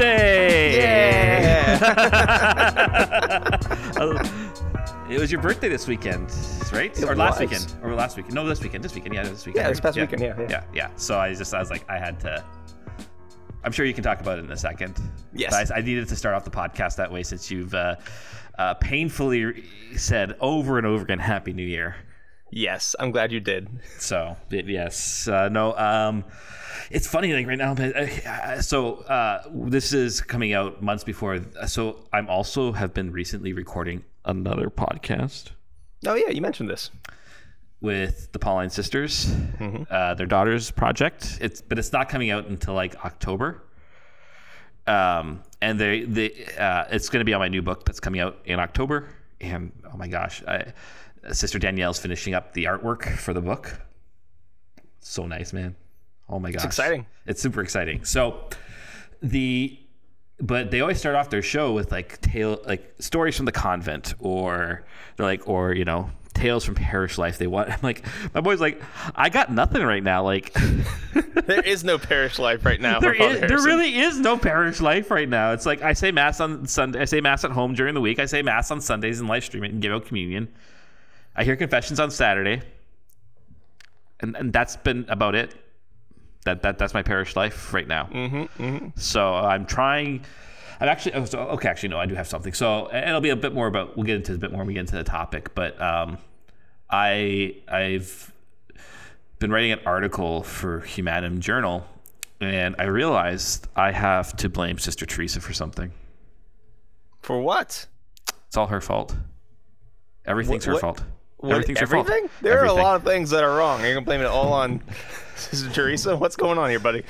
birthday! Yeah. it was your birthday this weekend, right? It or last was. weekend? Or last weekend? No, this weekend. This weekend. Yeah, this weekend. Yeah, this past yeah. weekend, yeah, yeah. yeah, yeah. So I just, I was like, I had to. I'm sure you can talk about it in a second. Yes. But I, I needed to start off the podcast that way since you've uh, uh, painfully said over and over again, "Happy New Year." Yes, I'm glad you did. So yes, uh, no. Um, it's funny, like right now. uh, So uh, this is coming out months before. So I'm also have been recently recording another podcast Oh yeah, you mentioned this. with the Pauline sisters, uh, their daughter's project. It's but it's not coming out until like October. Um, and they they uh, it's going to be on my new book that's coming out in October. And oh my gosh, I, Sister Danielle's finishing up the artwork for the book. So nice, man. Oh my gosh, It's exciting. It's super exciting. So the but they always start off their show with like tale like stories from the convent or they're like or you know tales from parish life they want i'm like my boy's like i got nothing right now like There is no parish life right now. there is, there really is no parish life right now it's like i say mass on sunday i say mass at home during the week i say mass on sundays and live stream it and give out communion i hear confessions on saturday and and that's been about it that, that that's my parish life right now. Mm-hmm, So I'm trying. I'm actually oh, so, okay. Actually, no, I do have something. So it'll be a bit more about. We'll get into a bit more when we get into the topic. But um, I I've been writing an article for Humanum Journal, and I realized I have to blame Sister Teresa for something. For what? It's all her fault. Everything's her what- fault. What, Everything's everything? There are a lot of things that are wrong. You're gonna blame it all on Sister Teresa? What's going on here, buddy?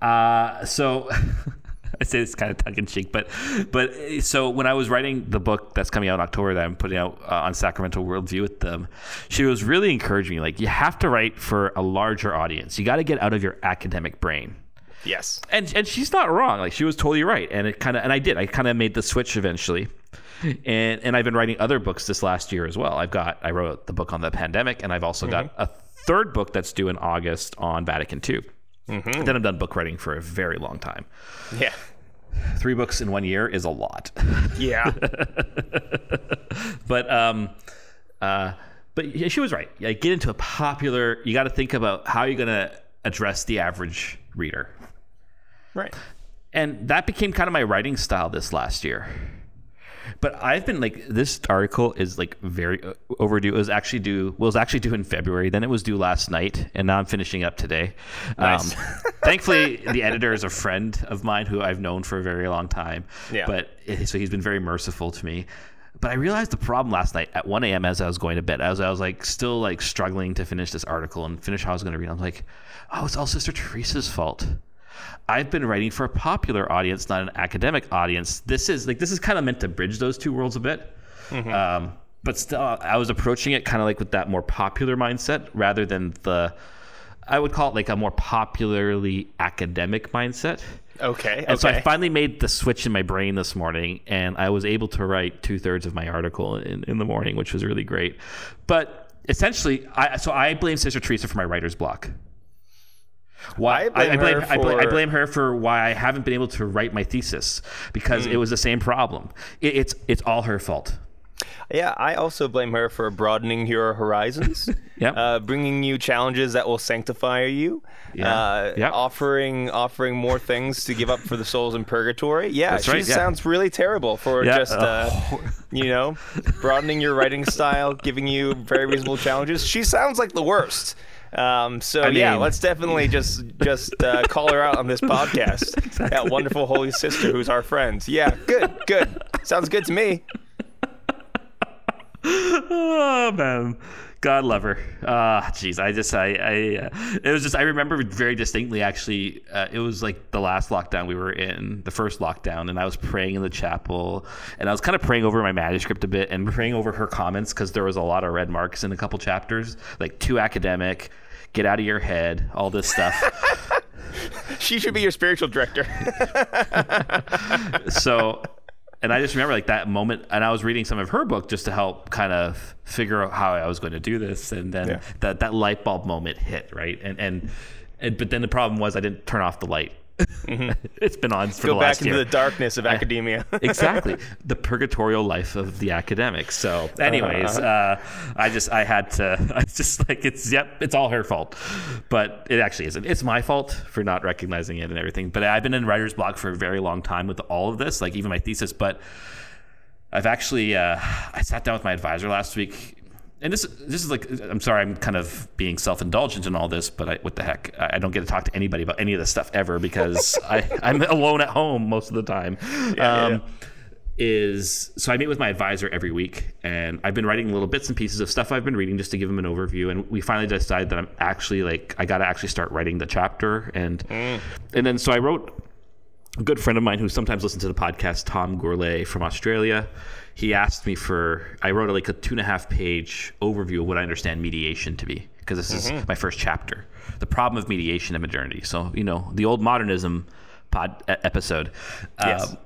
Uh, so I say this kind of tongue in cheek, but but so when I was writing the book that's coming out in October that I'm putting out uh, on Sacramental Worldview with them, she was really encouraging me. Like you have to write for a larger audience. You got to get out of your academic brain. Yes. And and she's not wrong. Like she was totally right. And it kind of and I did. I kind of made the switch eventually. And and I've been writing other books this last year as well. I've got I wrote the book on the pandemic, and I've also got a third book that's due in August on Vatican II. Then I'm done book writing for a very long time. Yeah. Three books in one year is a lot. Yeah. but um, uh, but yeah, she was right. Yeah, get into a popular. You got to think about how you're gonna address the average reader. right. and that became kind of my writing style this last year but i've been like this article is like very uh, overdue it was actually due well, it was actually due in february then it was due last night and now i'm finishing up today Nice. um, thankfully the editor is a friend of mine who i've known for a very long time Yeah. but so he's been very merciful to me but I realized the problem last night at 1 a.m. as I was going to bed, as I was like still like struggling to finish this article and finish how I was going to read. I'm like, oh, it's all Sister Teresa's fault. I've been writing for a popular audience, not an academic audience. This is like this is kind of meant to bridge those two worlds a bit. Um, but still, I was approaching it kind of like with that more popular mindset rather than the, I would call it like a more popularly academic mindset. Okay. And so I finally made the switch in my brain this morning, and I was able to write two thirds of my article in, in the morning, which was really great. But essentially, I so I blame Sister Teresa for my writer's block. Why I blame I, blame, her I, blame, I for- blame her for why I haven't been able to write my thesis because it was the same problem. It, it's it's all her fault. Yeah, I also blame her for broadening your horizons. Yep. Uh, bringing you challenges that will sanctify you. Yeah. Uh, Yep. Offering offering more things to give up for the souls in purgatory. Yeah, That's she right, yeah. sounds really terrible for Yeah. just uh, you know broadening your writing style, giving you very reasonable challenges. She sounds like the worst. Um, so yeah, mean- let's definitely just just uh, call her out on this podcast. That wonderful holy sister who's our friend. Yeah, good, good. Sounds good to me. Oh man. God love her. Ah jeez. I just i i uh, it was just i remember very distinctly actually uh, it was like the last lockdown we were in the first lockdown and i was praying in the chapel and i was kind of praying over my manuscript a bit and praying over her comments because there was a lot of red marks in a couple chapters. Like too academic get out of your head all this stuff. She should be your spiritual director. so and I just remember like that moment and I was reading some of her book just to help kind of figure out how I was going to do this and then Yeah. that that light bulb moment hit right and and, and but then the problem was I didn't turn off the light it's been on for Go the last year. Go back into the darkness of academia. exactly the purgatorial life of the academic so anyways uh, i just i had to i just like it's yep it's all her fault but it actually isn't it's my fault for not recognizing it and everything but i've been in writer's block for a very long time with all of this like even my thesis but i've actually uh, i sat down with my advisor last week and this this is like I'm sorry I'm kind of being self indulgent in all this, but I, what the heck I don't get to talk to anybody about any of this stuff ever because I I'm alone at home most of the time. yeah, um, Is so I meet with my advisor every week, and I've been writing little bits and pieces of stuff I've been reading just to give him an overview. And we finally decided that I'm actually like I got to actually start writing the chapter, and and then so I wrote a good friend of mine who sometimes listens to the podcast, Tom Gourlay from Australia, he asked me for I wrote like a two and a half page overview of what I understand mediation to be because this is mm-hmm. my first chapter, the problem of mediation in modernity. So you know the old modernism pod episode. Um, yes. Um,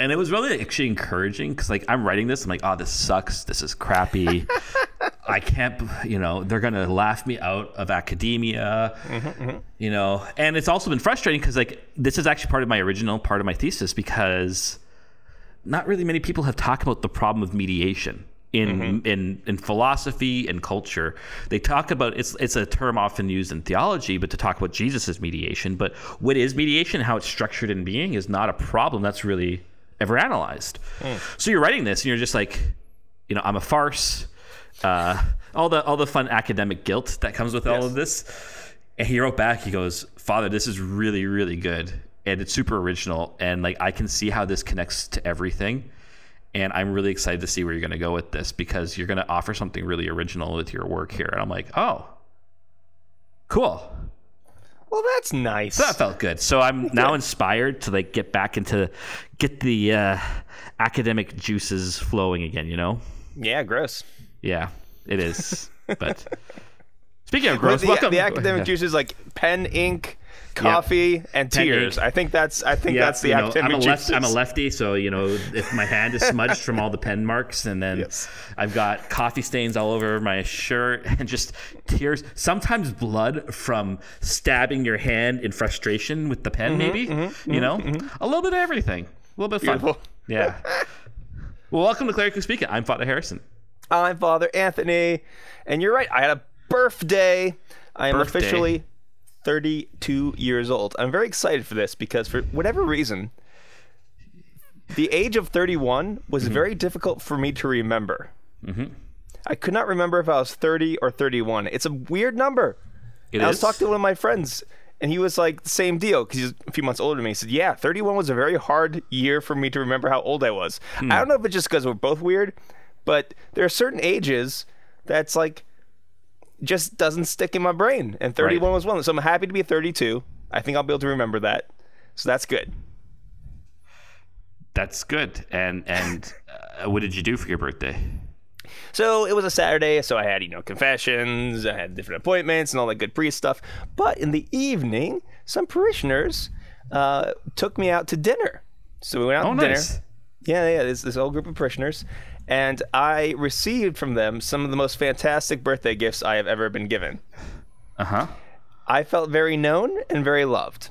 and it was really actually encouraging because like I'm writing this, I'm like, oh, this sucks. This is crappy. I can't, you know, they're gonna laugh me out of academia, mm-hmm, mm-hmm. you know. And it's also been frustrating because like this is actually part of my original part of my thesis because not really many people have talked about the problem of mediation in in in philosophy and culture. They talk about it's it's a term often used in theology, but to talk about Jesus' mediation, but what is mediation, how it's structured in being, is not a problem that's really ever analyzed. So you're writing this, and you're just like, you know, I'm a farce. Uh, all the all the fun academic guilt that comes with all of this. And he wrote back. He goes, "Father, this is really really good, and it's super original, and like I can see how this connects to everything." And I'm really excited to see where you're going to go with this because you're going to offer something really original with your work here. And I'm like, oh, cool. well, that's nice. So that felt good. So I'm now inspired to like get back into get the uh, academic juices flowing again. You know? yeah, gross. Yeah, it is. but speaking of gross, the, welcome. the academic juices like pen, ink, coffee, and tears. I think that's I think Yeah, that's the you know, I'm a left. I'm a lefty, so you know if my hand is smudged from all the pen marks, and then Yes. I've got coffee stains all over my shirt, and just tears. Sometimes blood from stabbing your hand in frustration with the pen, Mm-hmm, maybe. you know, a little bit of everything, a little bit of fun. Beautiful. Yeah. well, welcome to Cleric Who Speak I'm Father Harrison. I'm Father Anthony, and you're right. I had a birthday. I am Birthday. officially 32 years old. I'm very excited for this because for whatever reason, the age of 31 was Mm-hmm. very difficult for me to remember. I could not remember if I was 30 or 31. It's a weird number. It I was talking to one of my friends, and he was like, the same deal, because he's a few months older than me. He said, Yeah, 31 was a very hard year for me to remember how old I was. Hmm. I don't know if it's just because we're both weird, but there are certain ages that's like just doesn't stick in my brain. And 31 Right. was one. So I'm happy to be 32. I think I'll be able to remember that. So that's good. That's good. And and uh, what did you do for your birthday? So it was a Saturday, so I had, you know, confessions, I had different appointments and all that good priest stuff. But in the evening, some parishioners uh, took me out to dinner. So we went out Oh, to dinner. nice. Yeah, yeah, this, this whole group of parishioners. And I received from them some of the most fantastic birthday gifts I have ever been given. Uh huh. I felt very known and very loved.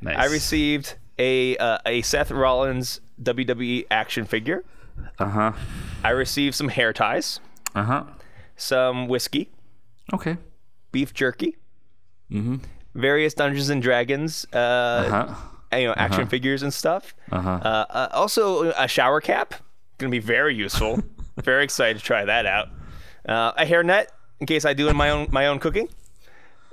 Nice. I received a, uh, a Seth Rollins WWE action figure. Uh huh. I received some hair ties, Uh huh. some whiskey, Okay. beef jerky, Mhm. various Dungeons and Dragons, uh, Uh-huh. you know, action figures and stuff. Uh-huh. Uh, uh, also, a shower cap, gonna be very useful. very excited to try that out. Uh, a hairnet in case I do in my own my own cooking.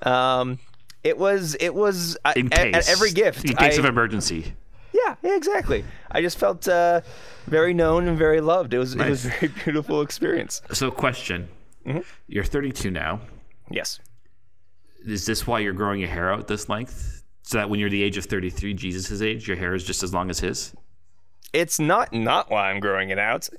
Um, it was it was In at, case. at every gift. In case I- of emergency. yeah, yeah, exactly. I just felt uh, very known and very loved. It was it was a very beautiful experience. So, question. Mm-hmm. You're 32 now. Yes. Is this why you're growing your hair out this length? So that when you're the age of 33, Jesus' age, your hair is just as long as his? It's not not why I'm growing it out.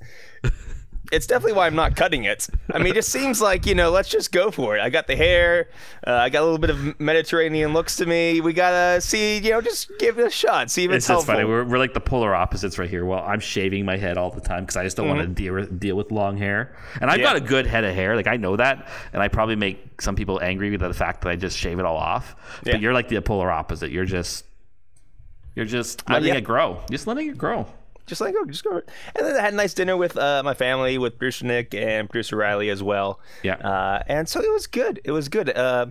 It's definitely why I'm not cutting it. I mean, it just seems like you know, let's just go for it. I got the hair, uh, I got a little bit of Mediterranean looks to me. We gotta see, you know, just give it a shot, see if it's, It's helpful. funny. We're, we're like the polar opposites right here. Well, I'm shaving my head all the time because I just don't want to deal with, deal with long hair. And I've Mm-hmm. Yeah. got a good head of hair. Like, I know that. And I probably make some people angry with the fact that I just shave it all off. Yeah. But you're like the polar opposite. You're just You're just letting yeah. it grow. Just letting it grow. Just like go, just go. And then I had a nice dinner with uh, my family, with producer Nick and producer Riley as well. Yeah. Uh, and so it was good. It was good. Uh,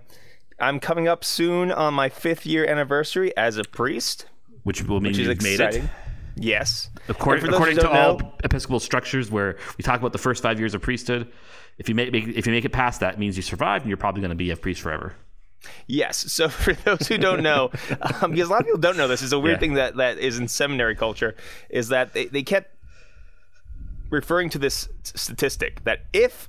I'm coming up soon on my fifth year anniversary as a priest, Which will mean which you've made it. Yes. According, And for those according to all know- Episcopal structures, where we talk about the first five years of priesthood, if you make, make if you make it past that, it means you survived, and you're probably going to be a priest forever. Yes. So for those who don't know, um, because a lot of people don't know this, is a weird Yeah. thing that, that is in seminary culture, is that they, they kept referring to this statistic that if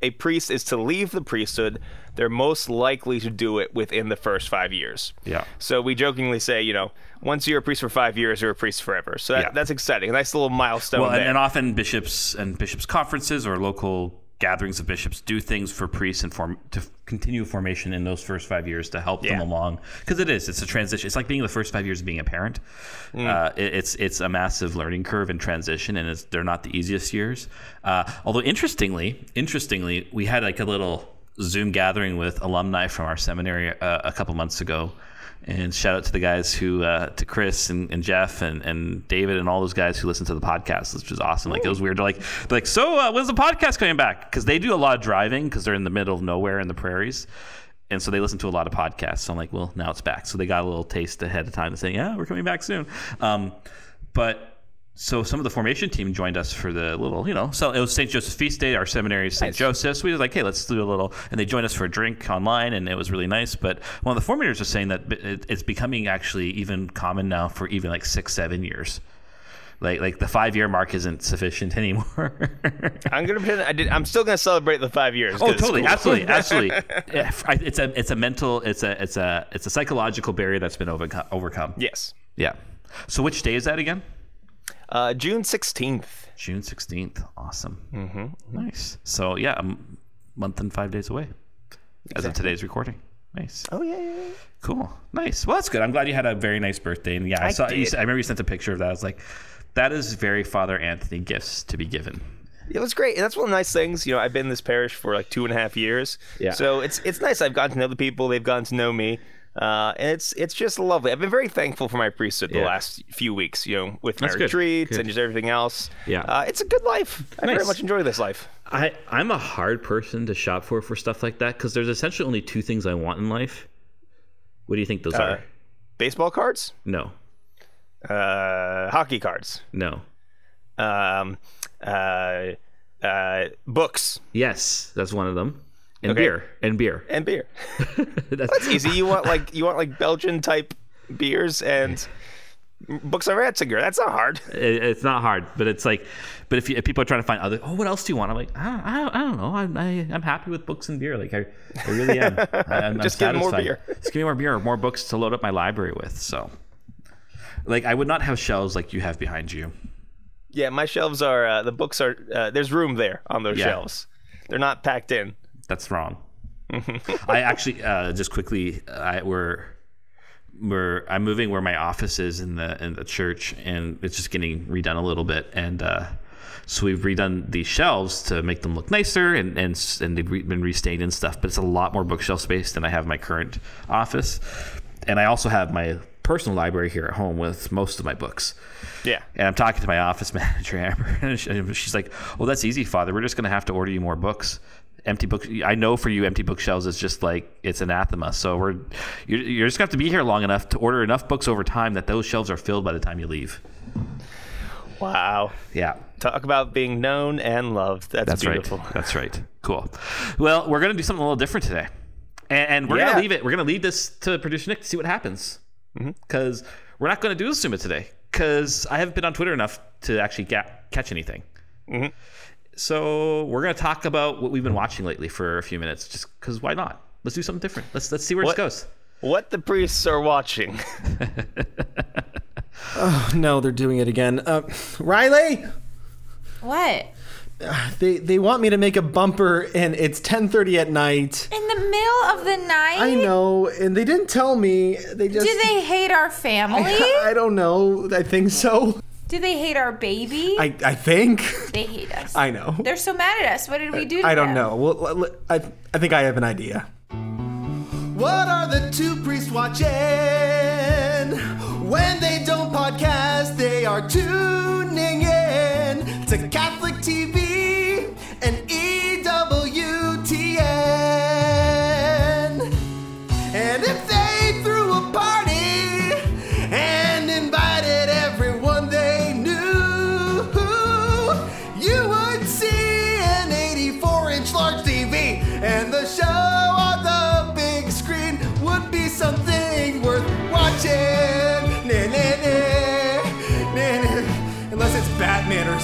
a priest is to leave the priesthood, they're most likely to do it within the first five years. Yeah. So we jokingly say, you know, once you're a priest for five years, you're a priest forever. So that, Yeah. that's exciting. A nice little milestone Well, and, there. and often bishops and bishops conferences or local gatherings of bishops do things for priests and form to continue formation in those first five years to help Yeah. them along. Because it is it's a transition it's like being the first five years of being a parent. Uh, it, it's it's a massive learning curve and transition and it's, they're not the easiest years. Uh, although interestingly interestingly we had like a little zoom gathering with alumni from our seminary uh, a couple months ago and shout out to the guys who, uh, to Chris and, and Jeff and, and David and all those guys who listen to the podcast, which was awesome. Like it was weird. They're like, they're like, so uh, when's the podcast coming back? Because they do a lot of driving because they're in the middle of nowhere in the prairies, and so they listen to a lot of podcasts. So I'm like, well, now it's back. So they got a little taste ahead of time, saying, yeah, we're coming back soon. Um, but so some of the formation team joined us for the little, you know, so it was St. Joseph's feast day. Our seminary is St. Nice. Joseph's. We were like, hey, let's do a little, and they joined us for a drink online, and it was really nice. But one of the formators was saying that it's becoming actually even common now for even like six, seven years. Like, like the five year mark isn't sufficient anymore. I'm gonna pretend I did. I'm still gonna celebrate the five years. oh, totally, cool. absolutely, absolutely. It's a, it's a mental, it's a, it's a, it's a psychological barrier that's been overcome. yes. Yeah. So which day is that again? Uh, June 16th. June 16th. Awesome. Mm-hmm. Nice. So, yeah, a m- month and five days away as of today's recording. Nice. Oh yeah. yeah, yeah. Cool. Nice. Well, that's good. I'm glad you had a very nice birthday. And yeah, I, I saw. You. I remember you sent a picture of that. I was like, that is very Father Anthony gifts to be given. It was great, and that's one of the nice things. You know, I've been in this parish for like two and a half years. Yeah. So it's it's nice. I've gotten to know the people. They've gotten to know me. Uh, and it's it's just lovely. I've been very thankful for my priesthood the last few weeks. You know, with my That's retreats Good. and just everything else. Yeah. Uh, it's a good life. I very much enjoy this life. I, I'm a hard person to shop for for stuff like that because there's essentially only two things I want in life. What do you think those Uh, are? baseball cards, No. uh, hockey cards, No. um, uh, uh, books, Yes, that's one of them. And Okay. beer. And beer. and beer. That's, It's easy. You want like you want like Belgian type beers and books on Ratzinger. That's not hard. it, it's not hard, but it's like, but if, you, if people are trying to find other, oh, what else do you want? I'm like, I don't, I don't, I don't know. I'm, I, I'm happy with books and beer. Like I, I really am. I, I'm, Just I'm give me more beer. Just give me more beer or more books to load up my library with. So, like, I would not have shelves like you have behind you. Yeah, my shelves are uh, the books are uh, there's room there on those Yeah. shelves. They're not packed in. That's wrong. I actually uh, just quickly, I we're we're I'm moving where my office is in the in the church, and it's just getting redone a little bit, and uh, so we've redone these shelves to make them look nicer, and and and they've been restained and stuff. But it's a lot more bookshelf space than I have my current office, and I also have my personal library here at home with most of my books. Yeah. And I'm talking to my office manager, Amber, and she's like, "Well, that's easy, Father. We're just going to have to order you more books. Empty book. I know for you, empty bookshelves is just like it's anathema. So we're you're, you're just going to have to be here long enough to order enough books over time that those shelves are filled by the time you leave. Wow. Yeah, Talk about being known and loved. That's, that's beautiful. right. That's right. Cool. Well, we're going to do something a little different today, and, and we're going to leave it. We're going to leave this to producer Nick to see what happens, mm-hmm. because we're not going to do Zuma today, because I haven't been on Twitter enough to actually ga- catch anything. Mm-hmm. So we're gonna talk about what we've been watching lately for a few minutes, just because why not? Let's do something different. Let's let's see where What- this goes. What the priests are watching. Oh no, they're doing it again. Uh, Riley, What? they they want me to make a bumper, and it's 10:30 at night. In the middle of the night? I know, and they didn't tell me. They just. Do they hate our family? I don't know. I think so. Do they hate our baby? I I think. they hate us. I know. They're so mad at us. What did we do to I don't them? know. Well, l- l- I I think I have an idea. What are the two priests watching? When they don't podcast, they are tuning in to Catholic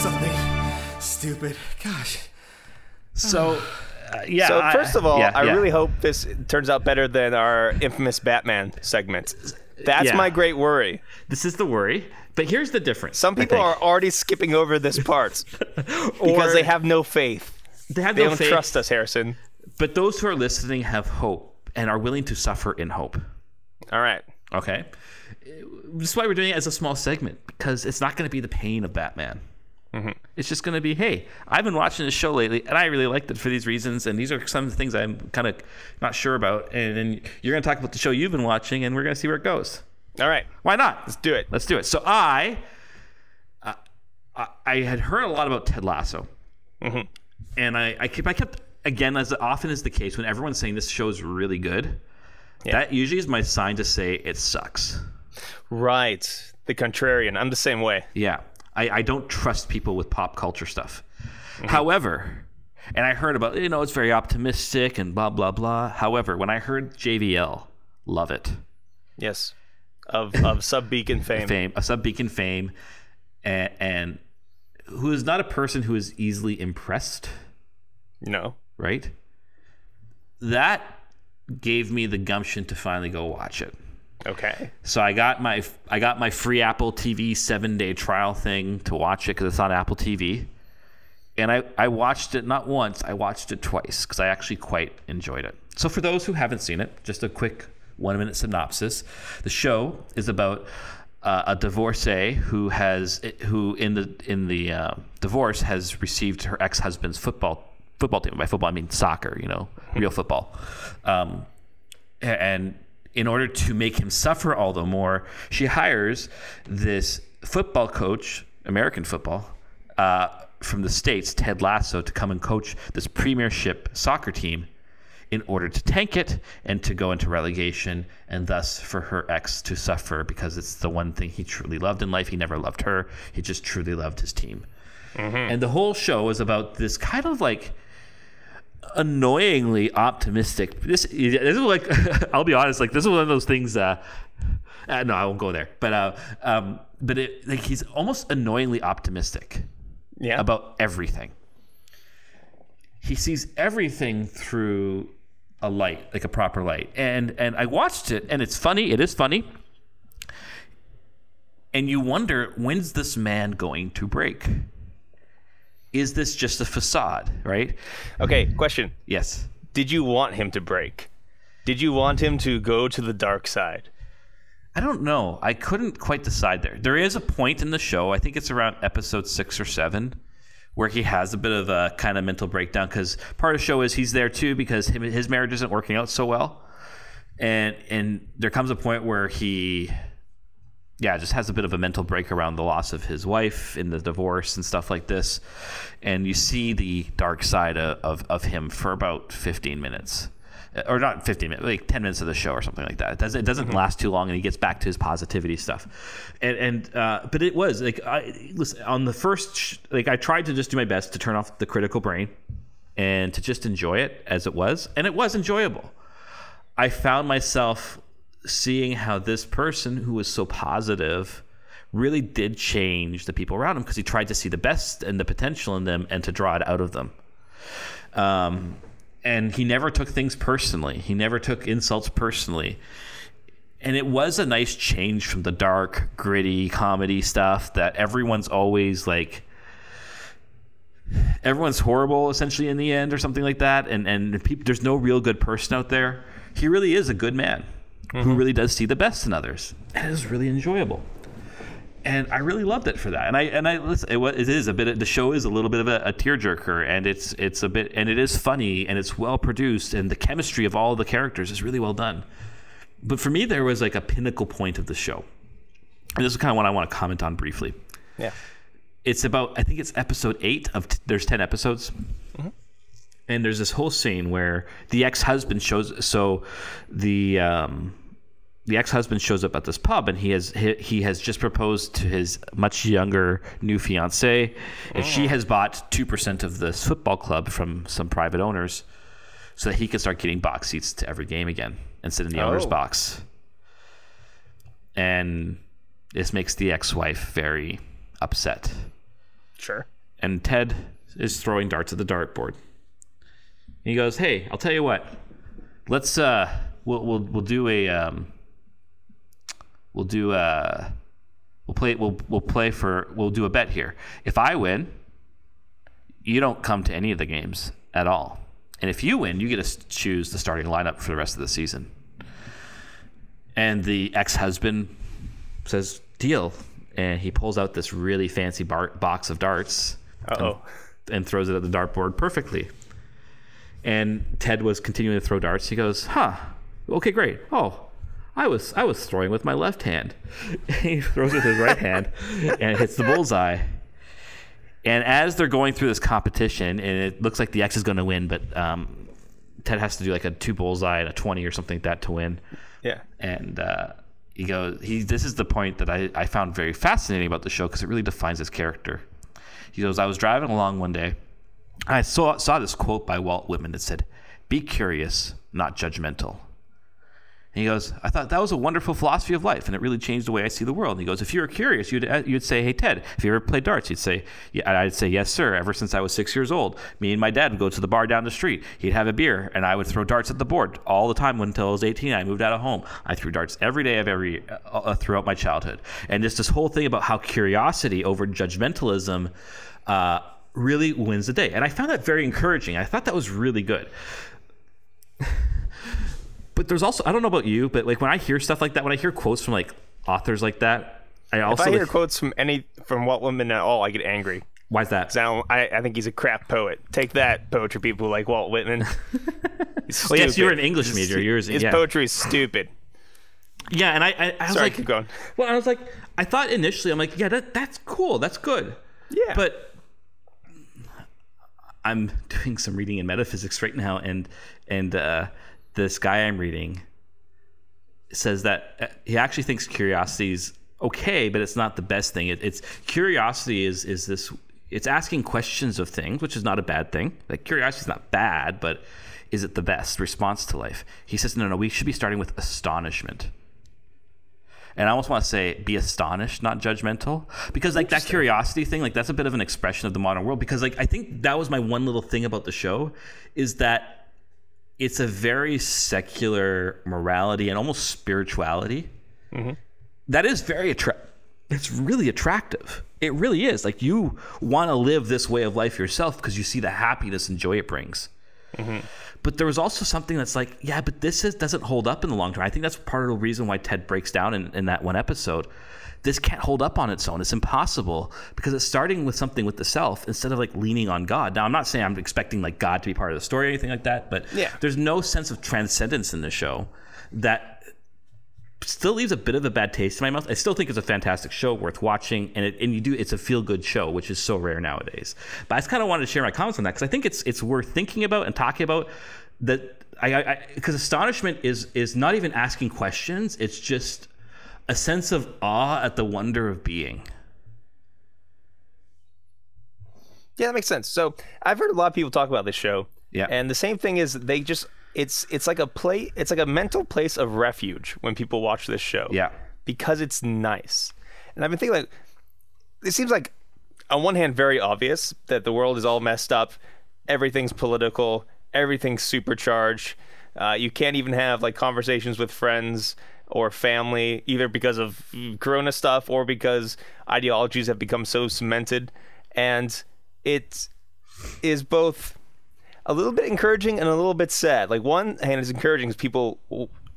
something stupid. Gosh. So, uh, yeah. So I- first of all, yeah, I yeah. really hope this turns out better than our infamous Batman segment. That's Yeah. my great worry. this is the worry. But here's the difference. Some people are already skipping over this part because they have no faith. they have They no don't faith, trust us, Harrison. But those who are listening have hope and are willing to suffer in hope. All right. Okay. This is why we're doing it as a small segment because it's not going to be the pain of Batman. It's just going to be, hey, I've been watching this show lately and I really liked it for these reasons. And these are some of the things I'm kind of not sure about. And then you're going to talk about the show you've been watching and we're going to see where it goes. All right. Why not? Let's do it. Let's do it. So I, uh, I, had heard a lot about Ted Lasso, and I, I kept, I kept again as often is the case when everyone's saying this show is really good. That usually is my sign to say it sucks. Right. The contrarian. I'm the same way. Yeah, I, I don't trust people with pop culture stuff. Mm-hmm. However, and I heard about you know it's very optimistic and blah blah blah. However, when I heard JVL, love it. Yes. Of of sub beacon fame. fame, a sub beacon fame, and, and who is not a person who is easily impressed, No. right? That gave me the gumption to finally go watch it. Okay. So I got my I got my free Apple TV seven day trial thing to watch it because it's on Apple TV, and I I watched it not once I watched it twice because I actually quite enjoyed it. So for those who haven't seen it, just a quick one minute synopsis: the show is about uh, a divorcee who has who in the in the uh, divorce has received her ex husband's football football team. By football I mean soccer, you know, real football. Um, and in order to make him suffer all the more, she hires this football coach, American football, uh, from the States, Ted Lasso, to come and coach this premiership soccer team in order to tank it and to go into relegation, and thus for her ex to suffer because it's the one thing he truly loved in life. He never loved her, he just truly loved his team. And the whole show is about this kind of like annoyingly optimistic. This, this is like I'll be honest, like this is one of those things. Uh, uh, no, I won't go there. But uh, um, but it, like he's almost annoyingly optimistic Yeah. about everything. He sees everything through a light, like a proper light. And and I watched it, and it's funny. It is funny. And you wonder when's this man going to break? Is this just a facade, right? Okay. Question. Yes. Did you want him to break? Did you want him to go to the dark side? I don't know. I couldn't quite decide there. There is a point in the show, I think it's around episode six or seven, where he has a bit of a kind of mental breakdown because part of the show is he's there too because him, his marriage isn't working out so well. And and there comes a point where he yeah, just has a bit of a mental break around the loss of his wife in the divorce and stuff like this. And you see the dark side of, of, of him for about 15 minutes. Uh, Or not 15 minutes, like 10 minutes of the show or something like that. It doesn't, it doesn't last too long and he gets back to his positivity stuff. And, and uh, but it was like, I, listen, on the first, sh- like, I tried to just do my best to turn off the critical brain and to just enjoy it as it was. And it was enjoyable. I found myself seeing how this person who was so positive really did change the people around him because he tried to see the best and the potential in them and to draw it out of them. Um, and he never took things personally. He never took insults personally. And it was a nice change from the dark, gritty comedy stuff that everyone's always like everyone's horrible essentially in the end or something like that and and people, there's no real good person out there he really is a good man who really does see the best in others and it was really enjoyable and I really loved it for that. And I and I listen, it, wa- it is a bit. The show is a little bit of a, a tearjerker, and it's it's a bit and it is funny and it's well produced, and the chemistry of all the characters is really well done. But for me, there was like a pinnacle point of the show, And this is kind of what I want to comment on briefly. Yeah. It's about I think it's episode eight of t- there's ten episodes. And there's this whole scene where the ex-husband shows. So, the um, the ex-husband shows up at this pub and he has he, he has just proposed to his much younger new fiancee and she has bought 2% of this football club from some private owners so that he can start getting box seats to every game again and sit in the owner's Oh. box and this makes the ex-wife very upset Sure. and Ted is throwing darts at the dartboard. And he goes, "Hey, I'll tell you what. Let's uh, we'll we'll we'll do a um, we'll do uh, we'll play we'll we'll play for we'll do a bet here. If I win, you don't come to any of the games at all, and if you win, you get to choose the starting lineup for the rest of the season." And the ex-husband says, "Deal." And he pulls out this really fancy bar- box of darts oh. and throws it at the dartboard perfectly. And Ted was continuing to throw darts. He goes, "Huh? Okay, great. Oh, I was I was throwing with my left hand." he throws with his right hand and hits the bullseye. And as they're going through this competition, and it looks like the X is going to win, but um, Ted has to do like a two bullseye and a twenty or something like that to win Yeah. and uh, he goes he this is the point that I, I found very fascinating about the show because it really defines his character he goes i was driving along one day and i saw saw this quote by walt whitman that said be curious not judgmental and he goes i thought that was a wonderful philosophy of life and it really changed the way i see the world. And he goes if you were curious you'd, uh, you'd say hey ted have you ever played darts you'd say yeah i'd say yes sir ever since i was six years old. Me and my dad would go to the bar down the street. He'd have a beer and i would throw darts at the board all the time until i was 18 i moved out of home. I threw darts every day of every uh, uh, throughout my childhood. And just this whole thing about how curiosity over judgmentalism uh, really wins the day. And i found that very encouraging. I thought that was really good but there's also I don't know about you, but like when I hear stuff like that, when I hear quotes from like authors like that, I If also I hear like, quotes from any from Walt Whitman at all, I get angry. why is that? I, I, I think he's a crap poet. Take that, poetry people like Walt Whitman. Well, yes, you're an English major. Yours, His yeah, poetry is stupid. yeah. And I, I, I was Sorry, like, keep going. well, I was like, I thought initially, I'm like, yeah, that that's cool, that's good, Yeah. but I'm doing some reading in metaphysics right now, and and uh, this guy I'm reading says that uh, he actually thinks curiosity is okay, but it's not the best thing. It, it's curiosity is is this. It's asking questions of things, which is not a bad thing. Like curiosity is not bad, but is it the best response to life? He says, no, no, we should be starting with astonishment. And I almost want to say be astonished, not judgmental. Because like that curiosity thing, like that's a bit of an expression of the modern world. Because like I think that was my one little thing about the show is that it's a very secular morality and almost spirituality. Mm-hmm. That is very attractive. It's really attractive. It really is. Like you want to live this way of life yourself because you see the happiness and joy it brings. Mm-hmm. But there was also something that's like, yeah, but this is, doesn't hold up in the long term. I think that's part of the reason why Ted breaks down in, in that one episode. This can't hold up on its own. It's impossible because it's starting with something with the self instead of like leaning on God. Now, I'm not saying I'm expecting like God to be part of the story or anything like that, but Yeah. there's no sense of transcendence in the show that still leaves a bit of a bad taste in my mouth. I still think it's a fantastic show, worth watching, and it, and you do it's a feel good show, which is so rare nowadays. But I just kind of wanted to share my comments on that because I think it's it's worth thinking about and talking about. That I because astonishment is is not even asking questions; it's just a sense of awe at the wonder of being. Yeah, that makes sense. So I've heard a lot of people talk about this show. Yeah. And the same thing is they just it's it's like a play it's like a mental place of refuge when people watch this show. Yeah. Because it's nice. And I've been thinking like it seems like on one hand very obvious that the world is all messed up, everything's political, everything's supercharged. Uh, you can't even have like conversations with friends or family either because of corona stuff or because ideologies have become so cemented and it is both a little bit encouraging and a little bit sad. Like one hand is encouraging because people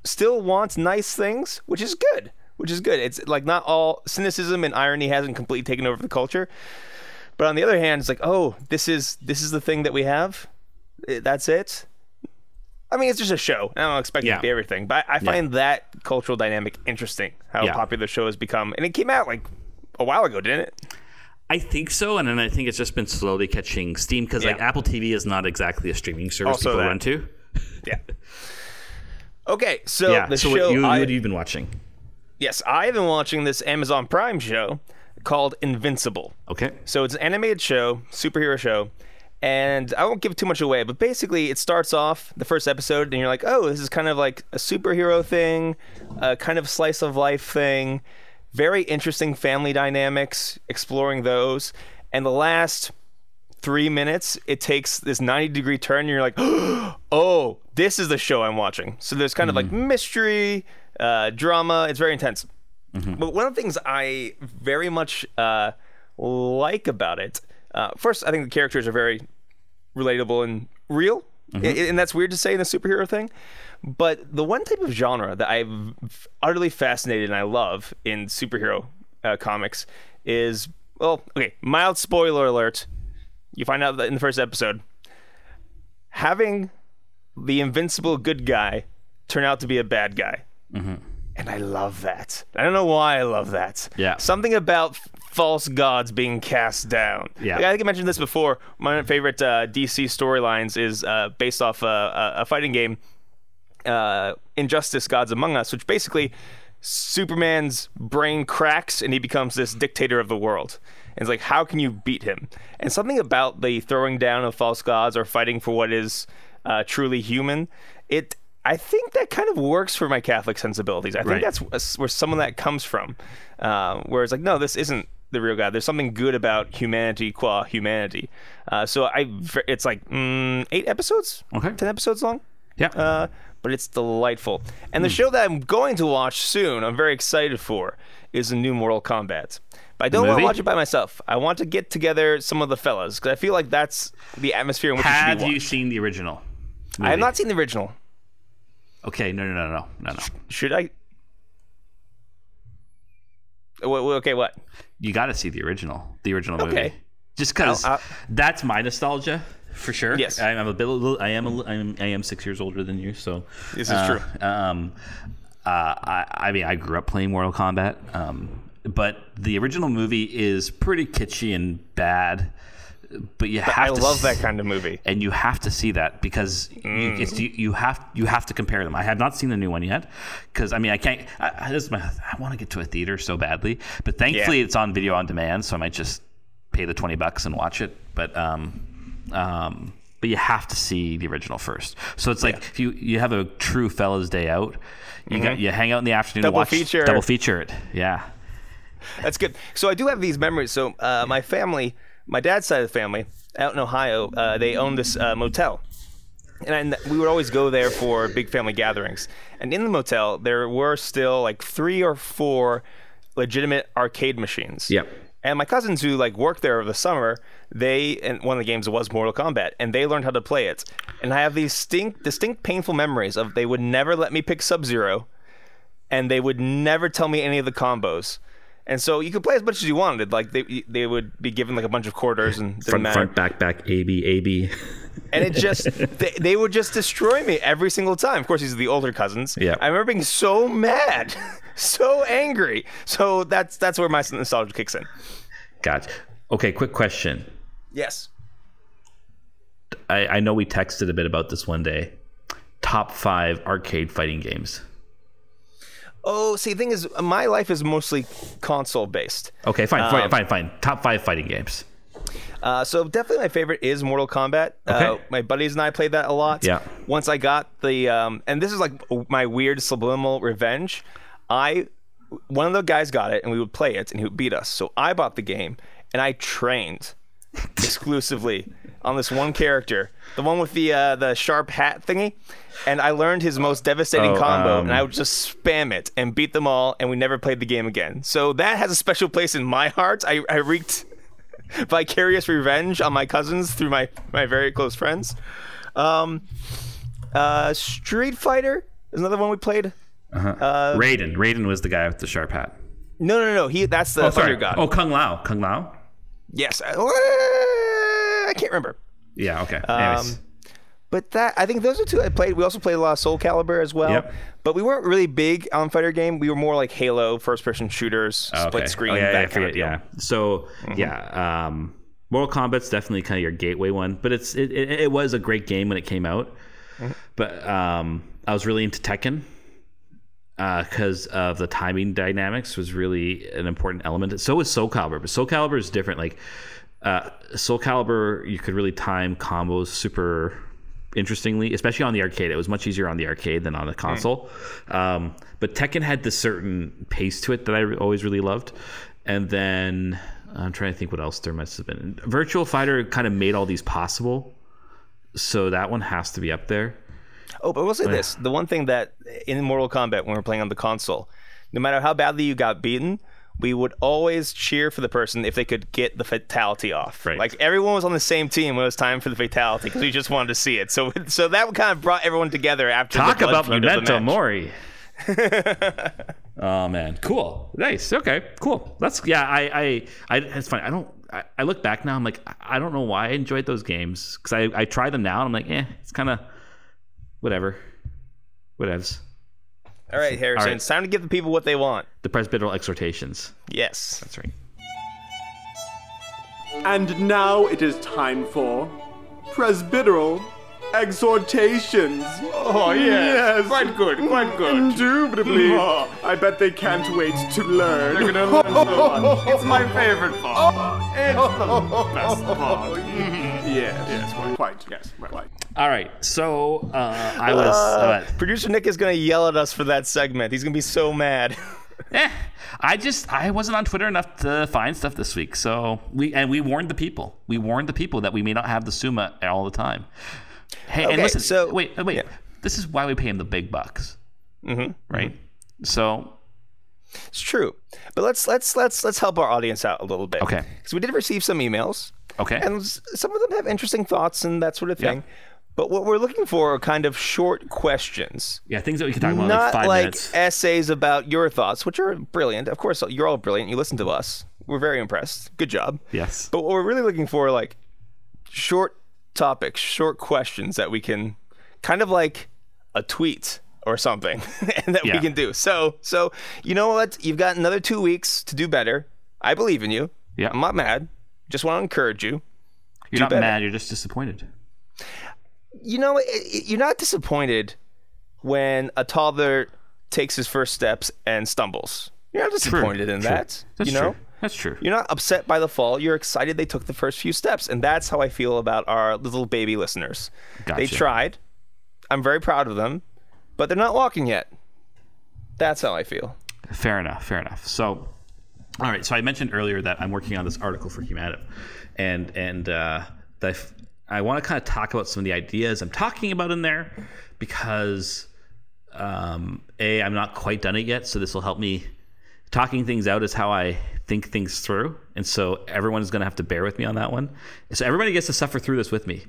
still want nice things, which is good. Which is good. It's like not all cynicism and irony hasn't completely taken over the culture. But on the other hand, it's like, oh, this is this is the thing that we have. That's it. I mean, it's just a show. I don't expect it to be everything, but I find that cultural dynamic interesting. How Yeah. popular the show has become, and it came out like a while ago, didn't it? I think so, and then I think it's just been slowly catching steam because like Apple TV is not exactly a streaming service Also people that. run to. Yeah. Okay, so yeah. the so show. what, you, I- what have you been watching? yes, I've been watching this Amazon Prime show called Invincible. Okay. So it's an animated show, superhero show, and I won't give too much away, but basically it starts off the first episode, and you're like, oh, this is kind of like a superhero thing, a kind of slice of life thing, very interesting family dynamics, exploring those, and the last three minutes, it takes this 90 degree turn, and you're like, oh, this is the show I'm watching. So there's kind of like mystery, uh, drama. It's very intense. But one of the things I very much uh, like about it, uh, first, I think the characters are very relatable and real. I- And that's weird to say in a superhero thing. But the one type of genre that I'm utterly fascinated and I love in superhero uh, comics is, well, okay, mild spoiler alert. You find out that in the first episode, having the invincible good guy turn out to be a bad guy. And I love that. I don't know why I love that. Yeah. Something about false gods being cast down. Yeah. I think I mentioned this before. My favorite uh, DC storylines is uh, based off a, a, a fighting game, uh, Injustice Gods Among Us, which basically Superman's brain cracks and he becomes this dictator of the world. And it's like, how can you beat him? And something about the throwing down of false gods or fighting for what is uh, truly human, it. I think that kind of works for my Catholic sensibilities. I think Right. that's where some of that comes from. Uh, where it's like, no, this isn't the real God. There's something good about humanity qua humanity. Uh, so I, it's like mm, eight episodes, Okay. ten episodes long. Yeah. Uh, but it's delightful. And the show that I'm going to watch soon, I'm very excited for, is the new Mortal Kombat. But I don't want to watch it by myself. I want to get together some of the fellas because I feel like that's the atmosphere in which it should have be you seen the original? I have not seen the original. Okay. No. No. No. No. No. No. Should I? Okay, what? You got to see the original. The original movie. Okay. Just because that's my nostalgia for sure. Yes. I, I'm a bit. little- I am. A, I am. I am six years older than you. So This is uh, true. Um, uh, I, I mean, I grew up playing Mortal Kombat. Um, but the original movie is pretty kitschy and bad. But you have I to love that kind of movie. and you have to see that because you, Mm. it's, you, you have you have to compare them. I have not seen the new one yet because I mean I can't. I, I, my, I want to get to a theater so badly, but thankfully Yeah. it's on video on demand, so I might just pay the twenty bucks and watch it. But um, um, but you have to see the original first. So it's like if you you have a true fellas day out, you got you hang out in the afternoon, Mm-hmm. Double watch feature. double feature it. Yeah, That's good. So I do have these memories. So uh, my family, my dad's side of the family, out in Ohio, uh, they own this uh, motel. And I, we would always go there for big family gatherings. And in the motel, there were still like three or four legitimate arcade machines. Yep. And my cousins who like worked there over the summer, they and one of the games was Mortal Kombat, and they learned how to play it. And I have these distinct, distinct painful memories of they would never let me pick Sub Zero, and they would never tell me any of the combos. And so you could play as much as you wanted. Like they they would be given like a bunch of quarters and front matter. front back back A B A B. And it just they, they would just destroy me every single time. Of course, these are the older cousins. Yeah. I remember being so mad, so angry. So that's that's where my nostalgia kicks in. Gotcha. Okay, quick question. Yes. I, I know we texted a bit about this one day. Top five arcade fighting games. Oh, see, the thing is, my life is mostly console based. Okay, fine, Um, fine, fine, fine. Top five fighting games. Uh, so definitely my favorite is Mortal Kombat. Uh, my buddies and I played that a lot. Yeah. Once I got the, um, and this is like my weird subliminal revenge. I, one of the guys got it, and we would play it, and he would beat us. So I bought the game, and I trained exclusively on this one character, the one with the uh, the sharp hat thingy. And I learned his most devastating Oh, combo, um, and I would just spam it and beat them all, and we never played the game again. So that has a special place in my heart. I, I wreaked vicarious revenge on my cousins through my my very close friends. Um, uh, Street Fighter is another one we played. Uh, Raiden. Raiden was the guy with the sharp hat. No, no, no. He that's the Oh. Thunder God. Oh, Kung Lao. Kung Lao. yes. I, I can't remember. Yeah. Okay. Anyways. Um, But that I think those are two I played. We also played a lot of Soul Calibur as well. Yep. But we weren't really big on fighter game. We were more like Halo, first person shooters, Oh, split screen, Oh, yeah, that yeah, kind of deal. yeah. So yeah, um, Mortal Kombat's definitely kind of your gateway one, but it's it, it, it was a great game when it came out. But um, I was really into Tekken because of the timing dynamics was really an important element. So was Soul Calibur, but Soul Calibur is different. Like uh, Soul Calibur, you could really time combos super interestingly, especially on the arcade. It was much easier on the arcade than on the console. Um, but Tekken had this certain pace to it that I re- always really loved. And then I'm trying to think what else there must have been. Virtual Fighter kind of made all these possible. So that one has to be up there. Oh, but we'll say this: the one thing that in Mortal Kombat, when we're playing on the console, no matter how badly you got beaten, we would always cheer for the person if they could get the fatality off. Right. Like everyone was on the same team when it was time for the fatality because we just wanted to see it. So, so that kind of brought everyone together after. Talk the about feud of Memento. Mori. oh man, cool, nice, okay, cool. That's yeah. I I, I it's funny. I don't. I, I look back now. I'm like, I- I don't know why I enjoyed those games because I I try them now and I'm like, eh, it's kind of whatever, whatevs. All right, Harrison, All right. it's time to give the people what they want. The presbyteral exhortations. Yes. That's right. And now it is time for presbyteral exhortations. Oh, yes. Quite good, quite good. Indubitably. I bet they can't wait to learn. They're gonna learn so much. It's my favorite part. It's the best part. Yes, yes, quite, quite, yes, quite. All right. So uh, I was. Uh, Producer Nick is gonna yell at us for that segment. He's gonna be so mad. eh, I just I wasn't on Twitter enough to find stuff this week. So we and we warned the people. We warned the people that we may not have the Suma all the time. Hey, and listen. so- wait, uh, wait. yeah. This is why we pay him the big bucks. Mm-hmm. Right. So It's true, but let's let's let's let's help our audience out a little bit. Okay. Because we did receive some emails, okay. and some of them have interesting thoughts and that sort of Yeah. thing. But what we're looking for are kind of short questions, yeah, things that we can talk about in not like five like minutes. essays about your thoughts, which are brilliant. Of course, you're all brilliant. You listen to us. We're very impressed. Good job. Yes. But what we're really looking for are like short topics, short questions that we can kind of like a tweet or something and that Yeah. we can do. So, so you know what? You've got another 2 weeks to do better. I believe in you. Yeah. I'm not mad. Just want to encourage you. You're not better. mad. You're just disappointed. You know, it, it- you're not disappointed when a toddler takes his first steps and stumbles. You're not disappointed in True. that. That's you know? true. That's true. You're not upset by the fall. You're excited they took the first few steps. And that's how I feel about our little baby listeners. They tried. I'm very proud of them, but they're not walking yet. That's how I feel. Fair enough. Fair enough. So, all right. So I mentioned earlier that I'm working on this article for Humanity, and and uh, that I've- I want to kind of talk about some of the ideas I'm talking about in there because um, a I'm not quite done it yet, so this will help me. Talking things out is how I think things through, and so everyone is going to have to bear with me on that one. So everybody gets to suffer through this with me.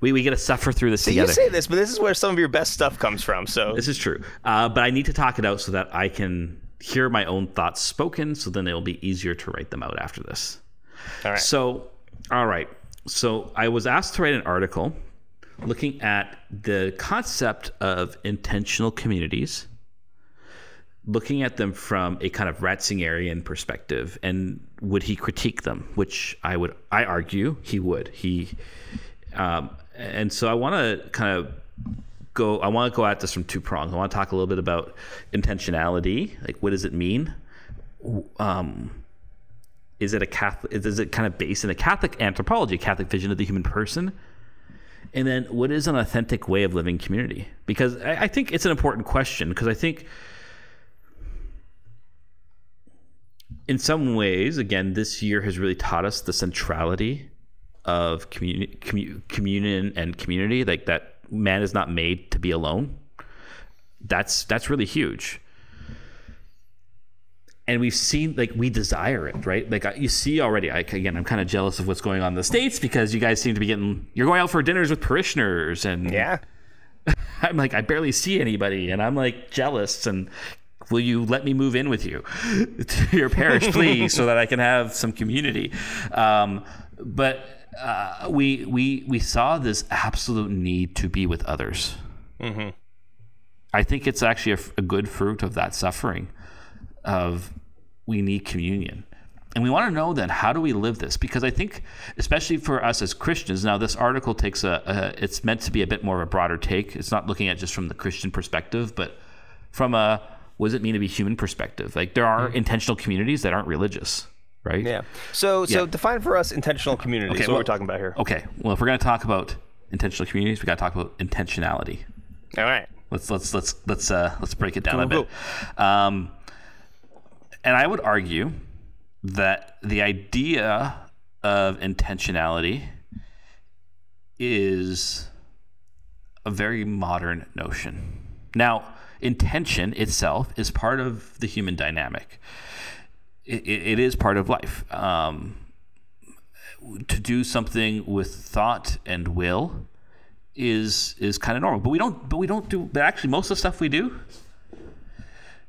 We we get to suffer through this You together. You say this, but this is where some of your best stuff comes from. So This is true. Uh, but I need to talk it out so that I can hear my own thoughts spoken, so then it'll be easier to write them out after this. all right. So, all right. So I was asked to write an article looking at the concept of intentional communities, looking at them from a kind of Ratzingerian perspective, and would he critique them? Which I would, I argue he would. He, um, and so I want to kind of go. I want to go at this from two prongs. I want to talk a little bit about intentionality, like what does it mean? Um, is it a Catholic? Is it kind of based in a Catholic anthropology, Catholic vision of the human person? And then, what is an authentic way of living community? Because I, I think it's an important question. Because I think, in some ways, again, this year has really taught us the centrality of communi- commu- communion and community. Like that, man is not made to be alone. That's that's really huge and we've seen like we desire it right like I- you see already like again i'm kind of jealous of what's going on in the states because you guys seem to be getting you're going out for dinners with parishioners and yeah. i'm like i barely see anybody and i'm like jealous and will you let me move in with you to your parish please so that i can have some community um, but uh, we we we saw this absolute need to be with others. I think it's actually a good fruit of that suffering. Of we need communion, and we want to know then how do we live this? Because I think, especially for us as Christians, now this article takes a, a it's meant to be a bit more of a broader take. It's not looking at just from the Christian perspective, but from a what does it mean to be human perspective? Like there are intentional communities that aren't religious, right? Yeah. So so Yeah. define for us intentional communities. Okay, is what well- we're talking about here. Okay. Well, if we're going to talk about intentional communities, we got to talk about intentionality. All right. Let's let's let's let's uh, let's break it down a Cool, bit. Um, and I would argue that the idea of intentionality is a very modern notion. Now, intention itself is part of the human dynamic. It, it, is part of life. Um, to do something with thought and will is is kind of normal. But we don't. But we don't do. But actually, most of the stuff we do,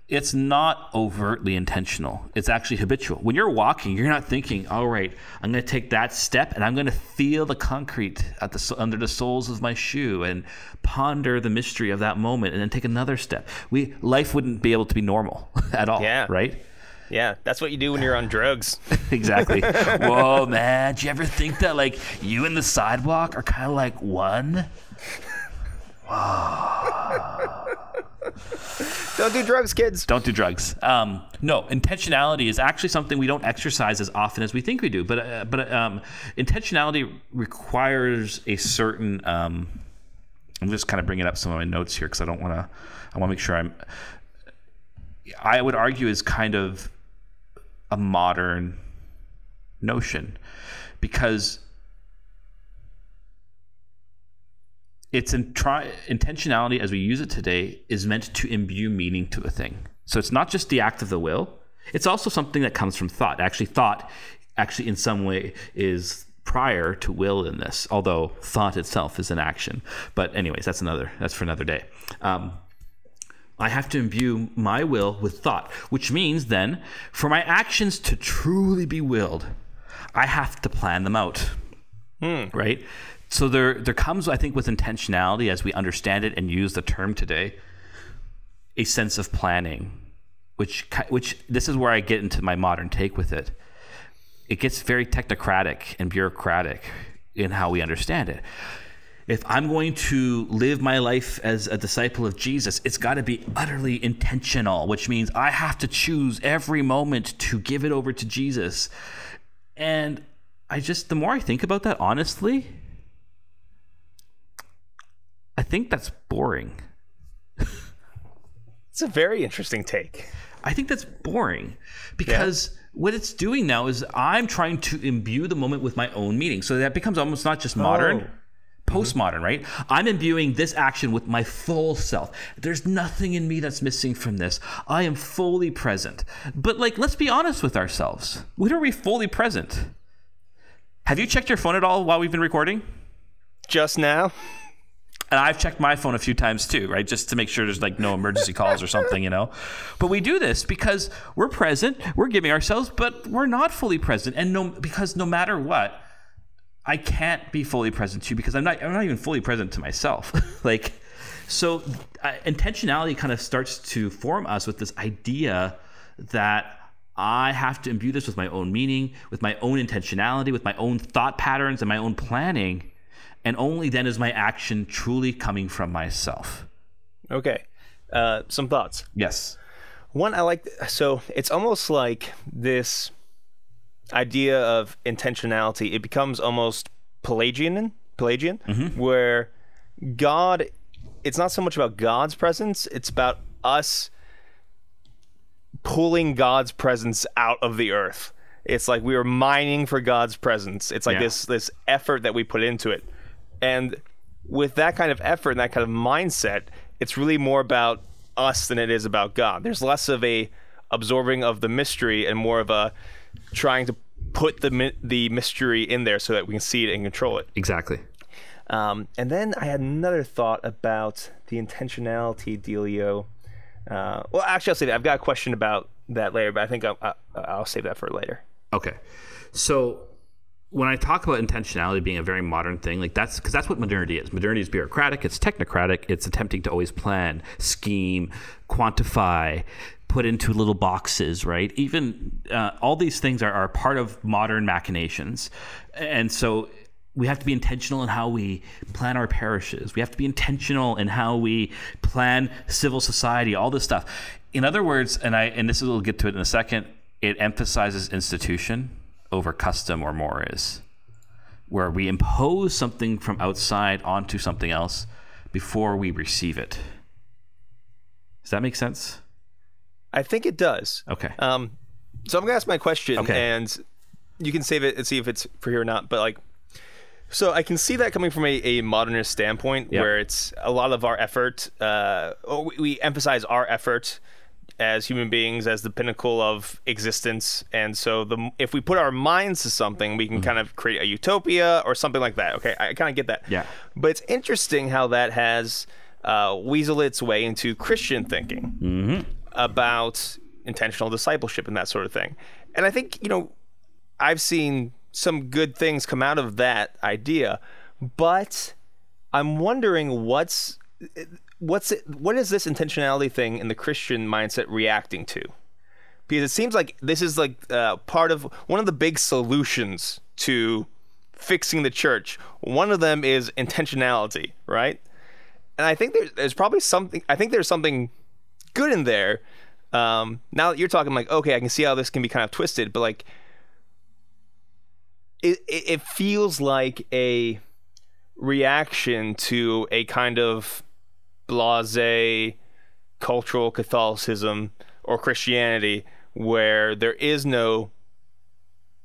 it's not overtly intentional. It's actually habitual. When you're walking, you're not thinking, "All right, I'm going to take that step, and I'm going to feel the concrete at the under the soles of my shoe, and ponder the mystery of that moment, and then take another step." We life wouldn't be able to be normal at all. Yeah. Right. Yeah, that's what you do when you're on drugs. exactly. Whoa, man! Do you ever think that like you and the sidewalk are kind of like one? Don't do drugs, kids. Don't do drugs. Um, no, intentionality is actually something we don't exercise as often as we think we do. But uh, but um, intentionality requires a certain. Um, I'm just kind of bringing up some of my notes here because I don't want to. I want to make sure I'm. I would argue is kind of a modern notion because it's in try, intentionality as we use it today is meant to imbue meaning to a thing. So it's not just the act of the will; it's also something that comes from thought. Actually, thought, actually, in some way, is prior to will in this. Although thought itself is an action. But anyways, that's another. That's for another day. Um, I have to imbue my will with thought, which means then, for my actions to truly be willed, I have to plan them out right? So there there comes, I think, with intentionality as we understand it and use the term today, a sense of planning, which which this is where I get into my modern take with it. It gets very technocratic and bureaucratic in how we understand it. If I'm going to live my life as a disciple of Jesus, it's got to be utterly intentional, which means I have to choose every moment to give it over to Jesus. And I just, the more I think about that, honestly, I think that's boring. It's a very interesting take. I think that's boring because what it's doing now is I'm trying to imbue the moment with my own meaning. So that becomes almost not just modern, oh. postmodern, right? I'm imbuing this action with my full self. There's nothing in me that's missing from this. I am fully present. But like, let's be honest with ourselves. When are we fully present? Have you checked your phone at all while we've been recording? Just now, And I've checked my phone a few times too, right? Just to make sure there's like no emergency calls or something, you know? But we do this because we're present, we're giving ourselves, but we're not fully present. And no because no matter what, I can't be fully present to you because I'm not I'm not even fully present to myself. like so uh, intentionality kind of starts to form us with this idea that I have to imbue this with my own meaning, with my own intentionality, with my own thought patterns and my own planning. And only then is my action truly coming from myself. okay. Uh, some thoughts. Yes. One, I like. So it's almost like this idea of intentionality. It becomes almost Pelagian, Pelagian, where God. It's not so much about God's presence. It's about us pulling God's presence out of the earth. It's like we are mining for God's presence. It's like Yeah. this this effort that we put into it. And with that kind of effort and that kind of mindset, it's really more about us than it is about God. There's less of a absorbing of the mystery and more of a trying to put the mi- the mystery in there so that we can see it and control it. Exactly. Um, and then I had another thought about the intentionality dealio. Uh, well, actually, I'll say that. I've got a question about that later, but I think I'll, I'll, I'll save that for later. Okay. So when I talk about intentionality being a very modern thing, like that's because that's what modernity is. Modernity is bureaucratic, it's technocratic, it's attempting to always plan, scheme, quantify, put into little boxes, right? Even uh, all these things are, are part of modern machinations. And so we have to be intentional in how we plan our parishes. We have to be intentional in how we plan civil society, all this stuff. In other words, and I and this is we'll get to it in a second, it emphasizes institution over custom or more is, where we impose something from outside onto something else before we receive it. Does that make sense? I think it does. Okay. Um, so I'm gonna ask my question, Okay. and you can save it and see if it's for here or not. But like, so I can see that coming from a, a modernist standpoint, Yep. where it's a lot of our effort. Uh, we, we emphasize our effort as human beings as the pinnacle of existence, and so the if we put our minds to something, we can kind of create a utopia or something like that. Okay, I kind of get that. Yeah. But it's interesting how that has uh, weaseled its way into Christian thinking about intentional discipleship and that sort of thing. And I think, you know, I've seen some good things come out of that idea, but I'm wondering what's what's it, what is this intentionality thing in the Christian mindset reacting to? Because it seems like this is like uh, part of one of the big solutions to fixing the church. One of them is intentionality, right? and I think there's, there's probably something. I think there's something good in there. Um, now that you're talking, like, okay, I can see how this can be kind of twisted, but like, it it, it feels like a reaction to a kind of blase cultural Catholicism or Christianity where there is no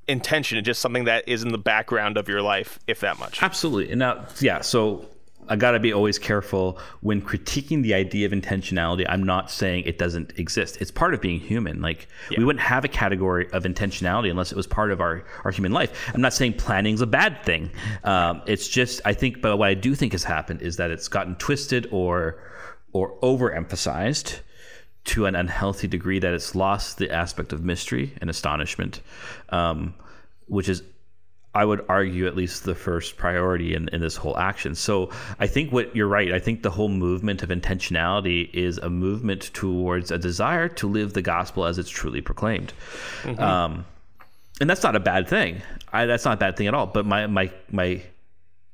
intention, it's just something that is in the background of your life, if that much. Absolutely. And now, yeah, so I got to be always careful when critiquing the idea of intentionality. I'm not saying it doesn't exist. It's part of being human. Like, we wouldn't have a category of intentionality unless it was part of our, our human life. I'm not saying planning's a bad thing. Um, it's just, I think, but what I do think has happened is that it's gotten twisted or, or overemphasized to an unhealthy degree that it's lost the aspect of mystery and astonishment, um, which is, I would argue, at least the first priority in, in this whole action. So I think what you're right. I think the whole movement of intentionality is a movement towards a desire to live the gospel as it's truly proclaimed. Um, and that's not a bad thing. I, that's not a bad thing at all. But my my my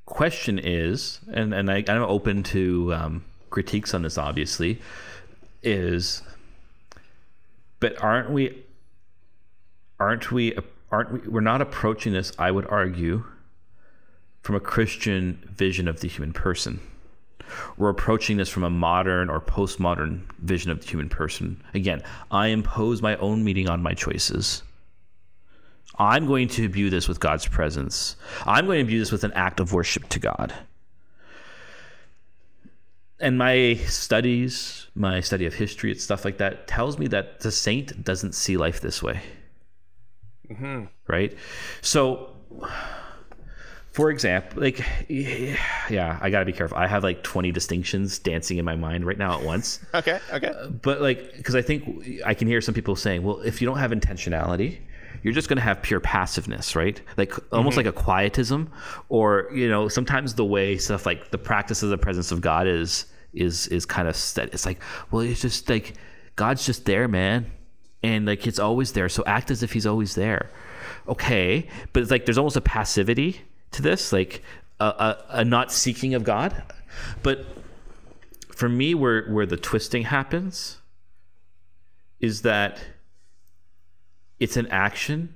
question is, and and I, I'm open to um, critiques on this, obviously, is, but aren't we? Aren't we? Aren't we? We're not approaching this. I would argue, from a Christian vision of the human person. We're approaching this from a modern or postmodern vision of the human person. Again, I impose my own meaning on my choices. I'm going to view this with God's presence. I'm going to view this with an act of worship to God. And my studies, my study of history and stuff like that, tells me that the saint doesn't see life this way. Right? So, for example, like, yeah, I gotta be careful. I have like 20 distinctions dancing in my mind right now at once Okay, okay. but like because i think i can hear some people saying well if you don't have intentionality you're just going to have pure passiveness right like almost mm-hmm. like a quietism or you know sometimes the way stuff like the practice of the presence of god is is is kind of set it's like well it's just like god's just there man and like it's always there. So act as if he's always there. Okay but it's like there's almost a passivity to this like a, a, a not seeking of god. But for me where where the twisting happens is that it's an action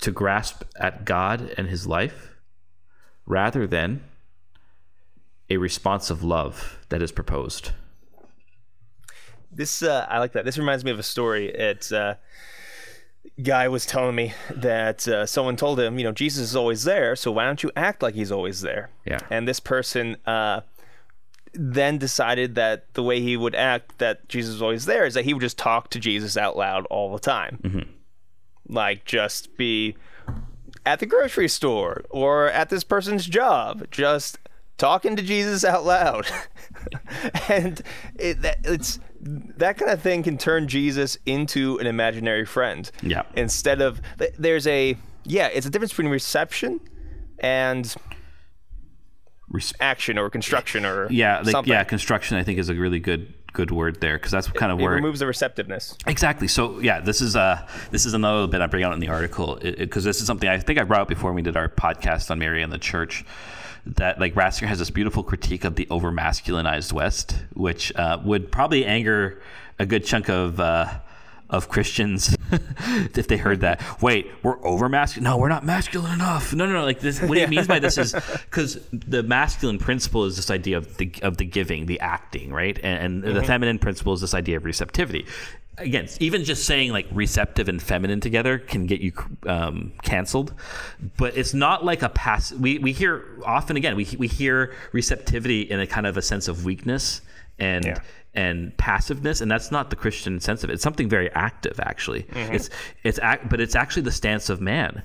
to grasp at God and his life rather than a response of love that is proposed. This uh, I like that. This reminds me of a story. It's uh, guy was telling me that uh, someone told him, you know, Jesus is always there, so why don't you act like he's always there? Yeah. And this person uh, then decided that the way he would act that Jesus is always there is that he would just talk to Jesus out loud all the time, like just be at the grocery store or at this person's job, just talking to Jesus out loud. and it, that, it's that kind of thing can turn Jesus into an imaginary friend. Yeah. Instead of there's a yeah, it's a difference between reception and Res- action or construction or yeah, like, something. yeah, construction I think is a really good good word there because that's kind of It where removes the receptiveness. Exactly. So yeah, this is uh this is another bit I bring out in the article because this is something I think I brought up before we did our podcast on Mary and the Church. That like Ratzinger has this beautiful critique of the over masculinized West, which uh, would probably anger a good chunk of. Uh, of Christians, if they heard that, wait, we're over masculine. No, we're not masculine enough. No, no, no. Like this, what he means by this is because the masculine principle is this idea of the of the giving, the acting, right? And, and the feminine principle is this idea of receptivity. Again, even just saying like receptive and feminine together can get you um, canceled, but it's not like a pass. We we hear often again we we hear receptivity in a kind of a sense of weakness and Yeah. and passiveness and that's not the christian sense of it it's something very active actually it's it's act, but it's actually the stance of man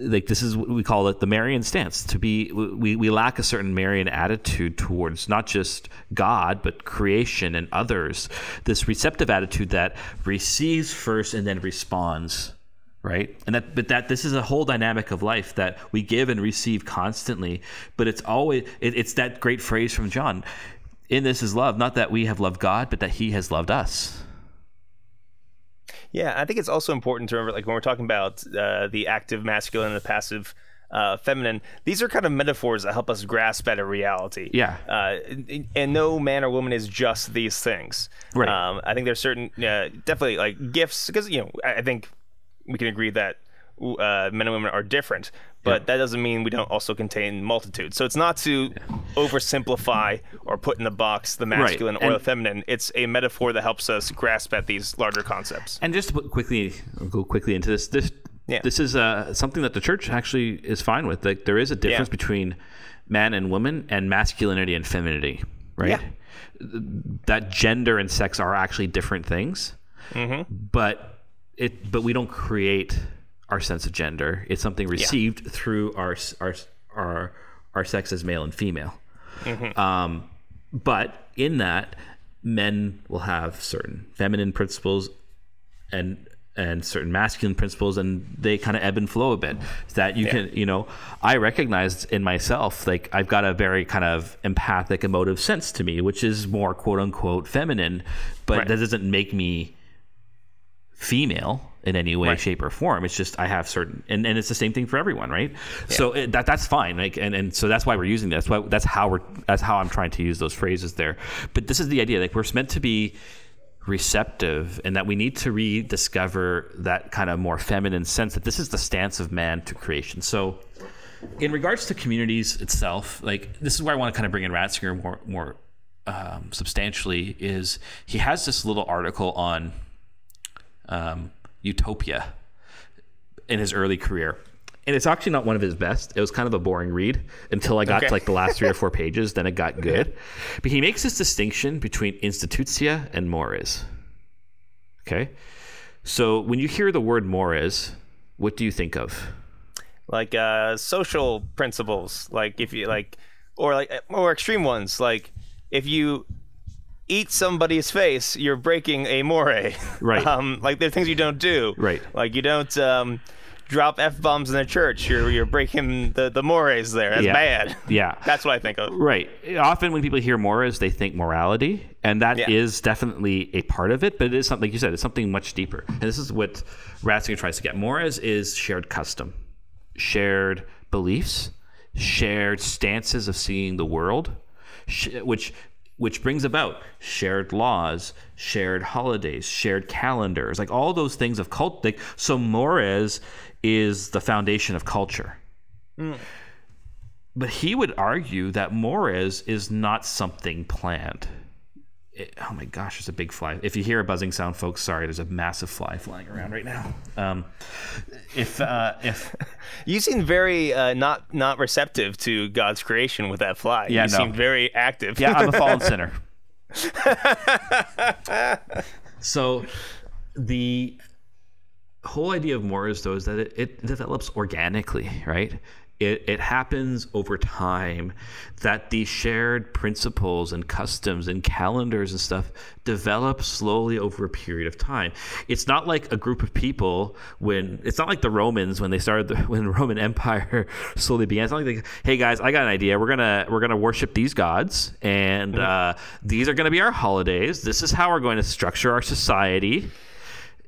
like this is what we call it the marian stance to be we, we lack a certain marian attitude towards not just god but creation and others. This receptive attitude that receives first and then responds right? And that but that this is a whole dynamic of life that we give and receive constantly but it's always it, it's that great phrase from john in this is love not that we have loved god but that he has loved us Yeah, I think it's also important to remember, like when we're talking about uh, the active masculine and the passive uh, feminine, these are kind of metaphors that help us grasp at a reality. Yeah. Uh, and, and no man or woman is just these things. Right. Um, I think there's certain, uh, definitely like gifts, because you know, I, I think we can agree that uh, men and women are different, but that doesn't mean we don't also contain multitudes. So it's not to oversimplify or put in the box the masculine or And- the feminine. It's a metaphor that helps us grasp at these larger concepts. and just to put quickly go quickly into this this Yeah. this is uh, something that the church actually is fine with like there is a difference between man and woman and masculinity and femininity right Yeah. that gender and sex are actually different things Mm-hmm. but it but we don't create our sense of gender. It's something received through our our our our sex as male and female. Mm-hmm. um, but in that men will have certain feminine principles and and certain masculine principles and they kind of ebb and flow a bit. That you can you know i recognize in myself like i've got a very kind of empathic emotive sense to me which is more quote unquote feminine but Right. that doesn't make me female in any way Right. shape or form. It's just i have certain and, and it's the same thing for everyone right? So it, that that's fine like and, and so that's why we're using this. That's why that's how we're that's how i'm trying to use those phrases there. But this is the idea like we're meant to be receptive and that we need to rediscover that kind of more feminine sense that this is the stance of man to creation. So in regards to communities itself like this is where i want to kind of bring in ratzinger more more um, substantially is he has this little article on um, utopia in his early career. And it's actually not one of his best. It was kind of a boring read until i got Okay. to like the last three or four pages. Then it got good. But he makes this distinction between institutia and mores. Okay? So when you hear the word mores what do you think of? Like uh, social principles, like if you like, or like more extreme ones, like if you eat somebody's face, you're breaking a more. Right. Um, like there are things you don't do. Right. Like you don't um, drop f bombs in the church. You're you're breaking the the mores there. That's Yeah. bad. yeah That's what I think of. Right. Often when people hear mores, they think morality, and that is Yeah. definitely a part of it. But it is something, like you said, it's something much deeper. And this is what Ratzinger tries to get. Mores is shared custom, shared beliefs, shared stances of seeing the world, which which brings about shared laws, shared holidays, shared calendars, like all those things of cult. Like, so mores is the foundation of culture. Hmm. But he would argue that mores is not something planned. It- oh my gosh, there's a big fly. If you hear a buzzing sound, folks, sorry, there's a massive fly flying around right now. Um, if uh, if You seem very uh, not not receptive to God's creation with that fly. Yeah, you no. seem very active. yeah, I'm a fallen sinner. so the whole idea of mores though is that it, it develops organically, right? It, it happens over time that these shared principles and customs and calendars and stuff develop slowly over a period of time. It's not like a group of people when it's not like the Romans when they started the, when the Roman Empire slowly began. It's not like, they, hey guys, I got an idea. We're gonna we're gonna worship these gods, and uh, these are gonna be our holidays. This is how we're going to structure our society.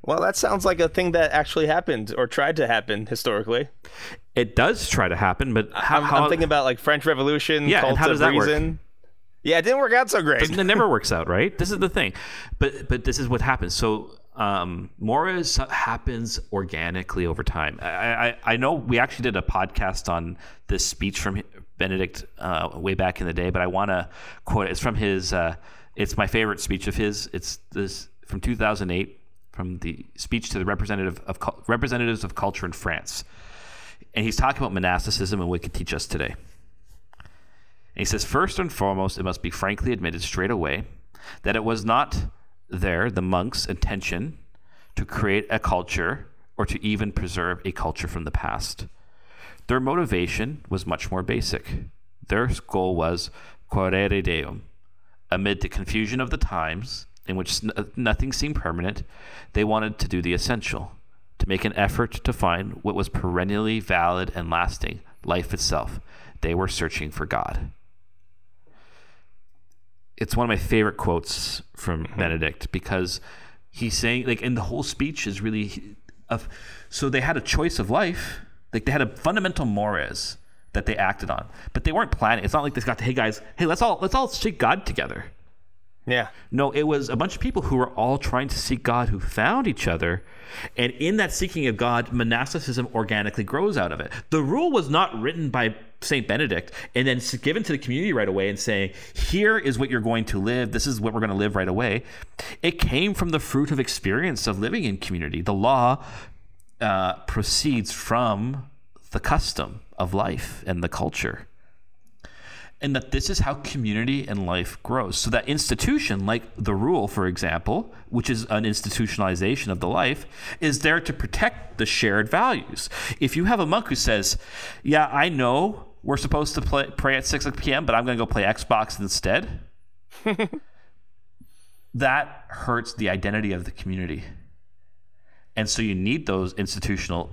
Well, that sounds like a thing that actually happened or tried to happen historically. It does try to happen, but how, I'm, how I'm thinking about like French Revolution, Yeah, and cult how does that work? Yeah, it didn't work out so great. it never works out, right? This is the thing. But but this is what happens. So um, mores happens organically over time. I, I I know we actually did a podcast on this speech from Benedict uh, way back in the day, but I want to quote it. It's from his. Uh, it's my favorite speech of his. It's this from 2008 from the speech to the representative of representatives of culture in France, and he's talking about monasticism and what it could teach us today. And he says, first and foremost, it must be frankly admitted straight away that it was not there, the monks' intention, to create a culture or to even preserve a culture from the past. Their motivation was much more basic. Their goal was quaere deum. Amid the confusion of the times, in which uh, nothing seemed permanent, they wanted to do the essential, to make an effort to find what was perennially valid and lasting, life itself. They were searching for God. It's one of my favorite quotes from mm-hmm. Benedict because he's saying like and the whole speech is really of so they had a choice of life like they had a fundamental mores that they acted on but they weren't planning it's not like they got to, hey guys hey let's all let's all seek God together yeah. no, it was a bunch of people who were all trying to seek God who found each other. And in that seeking of God, monasticism organically grows out of it. The rule was not written by St. Benedict and then given to the community right away and saying, here is what you're going to live. This is what we're going to live right away. It came from the fruit of experience of living in community. The law uh, proceeds from the custom of life and the culture and that this is how community and life grows. So that institution, like the rule, for example, which is an institutionalization of the life, is there to protect the shared values. If you have a monk who says, "Yeah, I know we're supposed to play, pray at six p.m., but I'm going to go play Xbox instead," that hurts the identity of the community. And so you need those institutional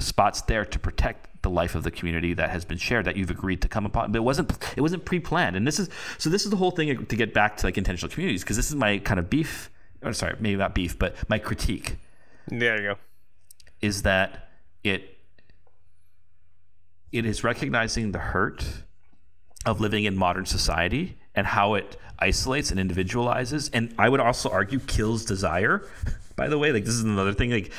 spots there to protect the life of the community that has been shared that you've agreed to come upon. But it wasn't it wasn't pre-planned. And this is so this is the whole thing to get back to like intentional communities because this is my kind of beef. Or sorry, maybe not beef, but my critique There you go. is that it it is recognizing the hurt of living in modern society and how it isolates and individualizes and i would also argue kills desire by the way like this is another thing like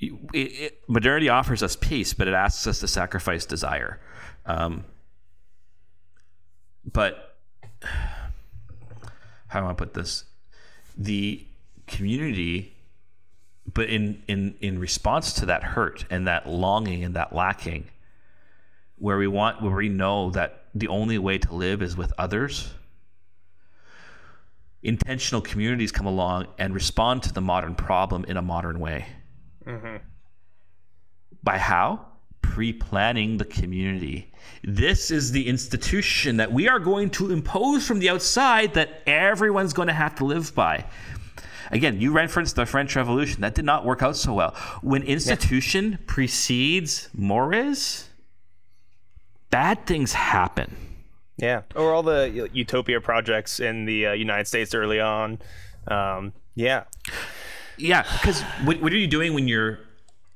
it, it, modernity offers us peace but it asks us to sacrifice desire. Um, but how do i put this? The community but in in in response to that hurt and that longing and that lacking where we want where we know that the only way to live is with others intentional communities come along and respond to the modern problem in a modern way by how pre-planning the community this is the institution that we are going to impose from the outside that everyone's going to have to live by again, you referenced the French Revolution. That did not work out so well. When institution precedes mores, bad things happen. Yeah. Or all the utopia projects in the uh, United States early on. Um, yeah. Yeah, because what, what are you doing when you're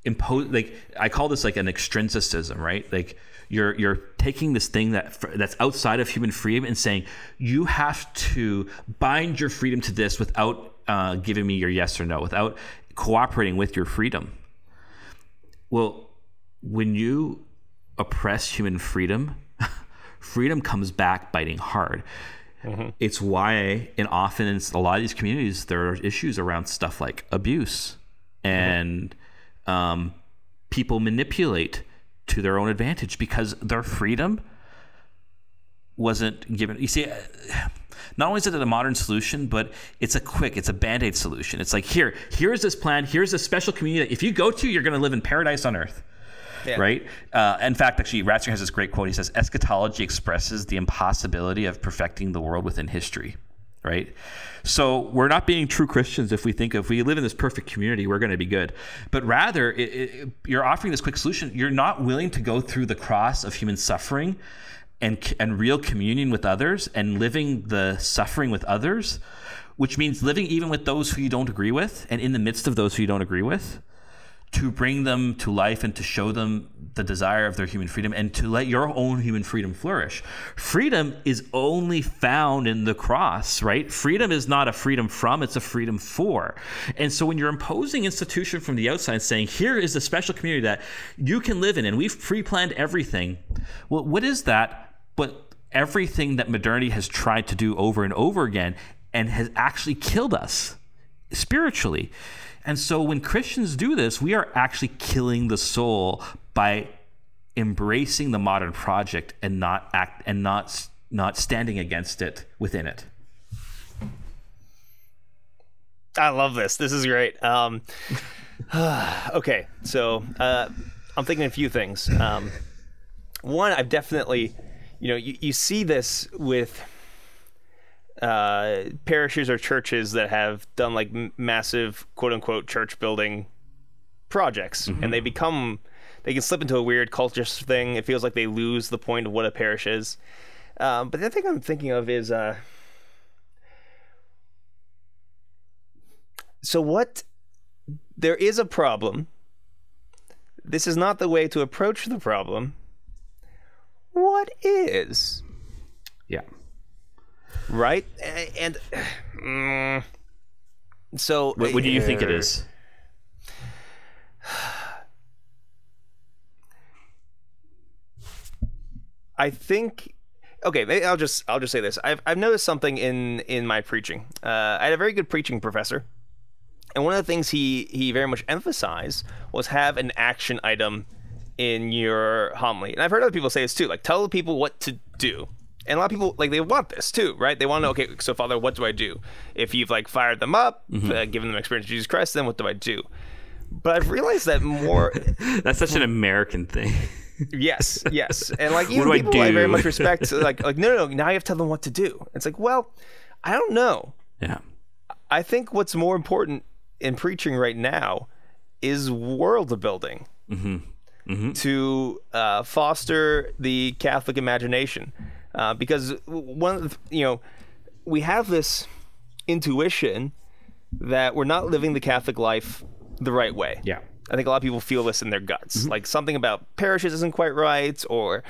impose like I call this like an extrinsicism, right? Like you're you're taking this thing that that's outside of human freedom and saying you have to bind your freedom to this without uh, giving me your yes or no, without cooperating with your freedom. Well, when you oppress human freedom, freedom comes back biting hard. Mm-hmm. It's why, and often in a lot of these communities, there are issues around stuff like abuse mm-hmm. and um, people manipulate to their own advantage because their freedom wasn't given. You see, uh, not only is it a modern solution, but it's a quick, it's a band aid solution. It's like, here, here's this plan, here's a special community that if you go to, you're going to live in paradise on earth. Yeah. right? Uh, in fact, actually, Ratzinger has this great quote. He says, "Eschatology expresses the impossibility of perfecting the world within history." Right, so we're not being true Christians if we think if we live in this perfect community, we're going to be good. But rather, it, it, you're offering this quick solution. You're not willing to go through the cross of human suffering and and real communion with others and living the suffering with others, which means living even with those who you don't agree with and in the midst of those who you don't agree with to bring them to life and to show them the desire of their human freedom and to let your own human freedom flourish. Freedom is only found in the cross, right? Freedom is not a freedom from, it's a freedom for. And so when you're imposing institution from the outside saying, here is a special community that you can live in and we've pre-planned everything. Well, what is that? But everything that modernity has tried to do over and over again and has actually killed us spiritually. And so when Christians do this, we are actually killing the soul by embracing the modern project and not act and not not standing against it within it. I love this. This is great. Um, okay, so uh, I'm thinking a few things. Um, one, I've definitely, you know, you, you see this with uh, parishes or churches that have done like m- massive quote unquote church building projects, and they become they can slip into a weird cultist thing. It feels like they lose the point of what a parish is. Um, but the other thing I'm thinking of is. Uh, so what there is a problem this is not the way to approach the problem what is. Right A- and mm, so What, what do you think it is? I think okay, maybe I'll just I'll just say this. I've I've noticed something in in my preaching. Uh, I had a very good preaching professor, and one of the things he he very much emphasized was have an action item in your homily. And I've heard other people say this too, like tell the people what to do. And a lot of people like they want this too, right? They want to know, mm-hmm. okay, so Father, what do I do? If you've like fired them up, mm-hmm. uh, given them experience of Jesus Christ, then what do I do? But I've realized that more That's such an hmm. American thing. Yes, yes, and like even do I people I, very much respect, like like no, no, no, now you have to tell them what to do. It's like, well, I don't know. yeah. I think what's more important in preaching right now is world building mm-hmm. to uh, foster the Catholic imagination, uh, because one of the, you know we have this intuition that we're not living the Catholic life the right way. Yeah. I think a lot of people feel this in their guts. Like something about parishes isn't quite right, or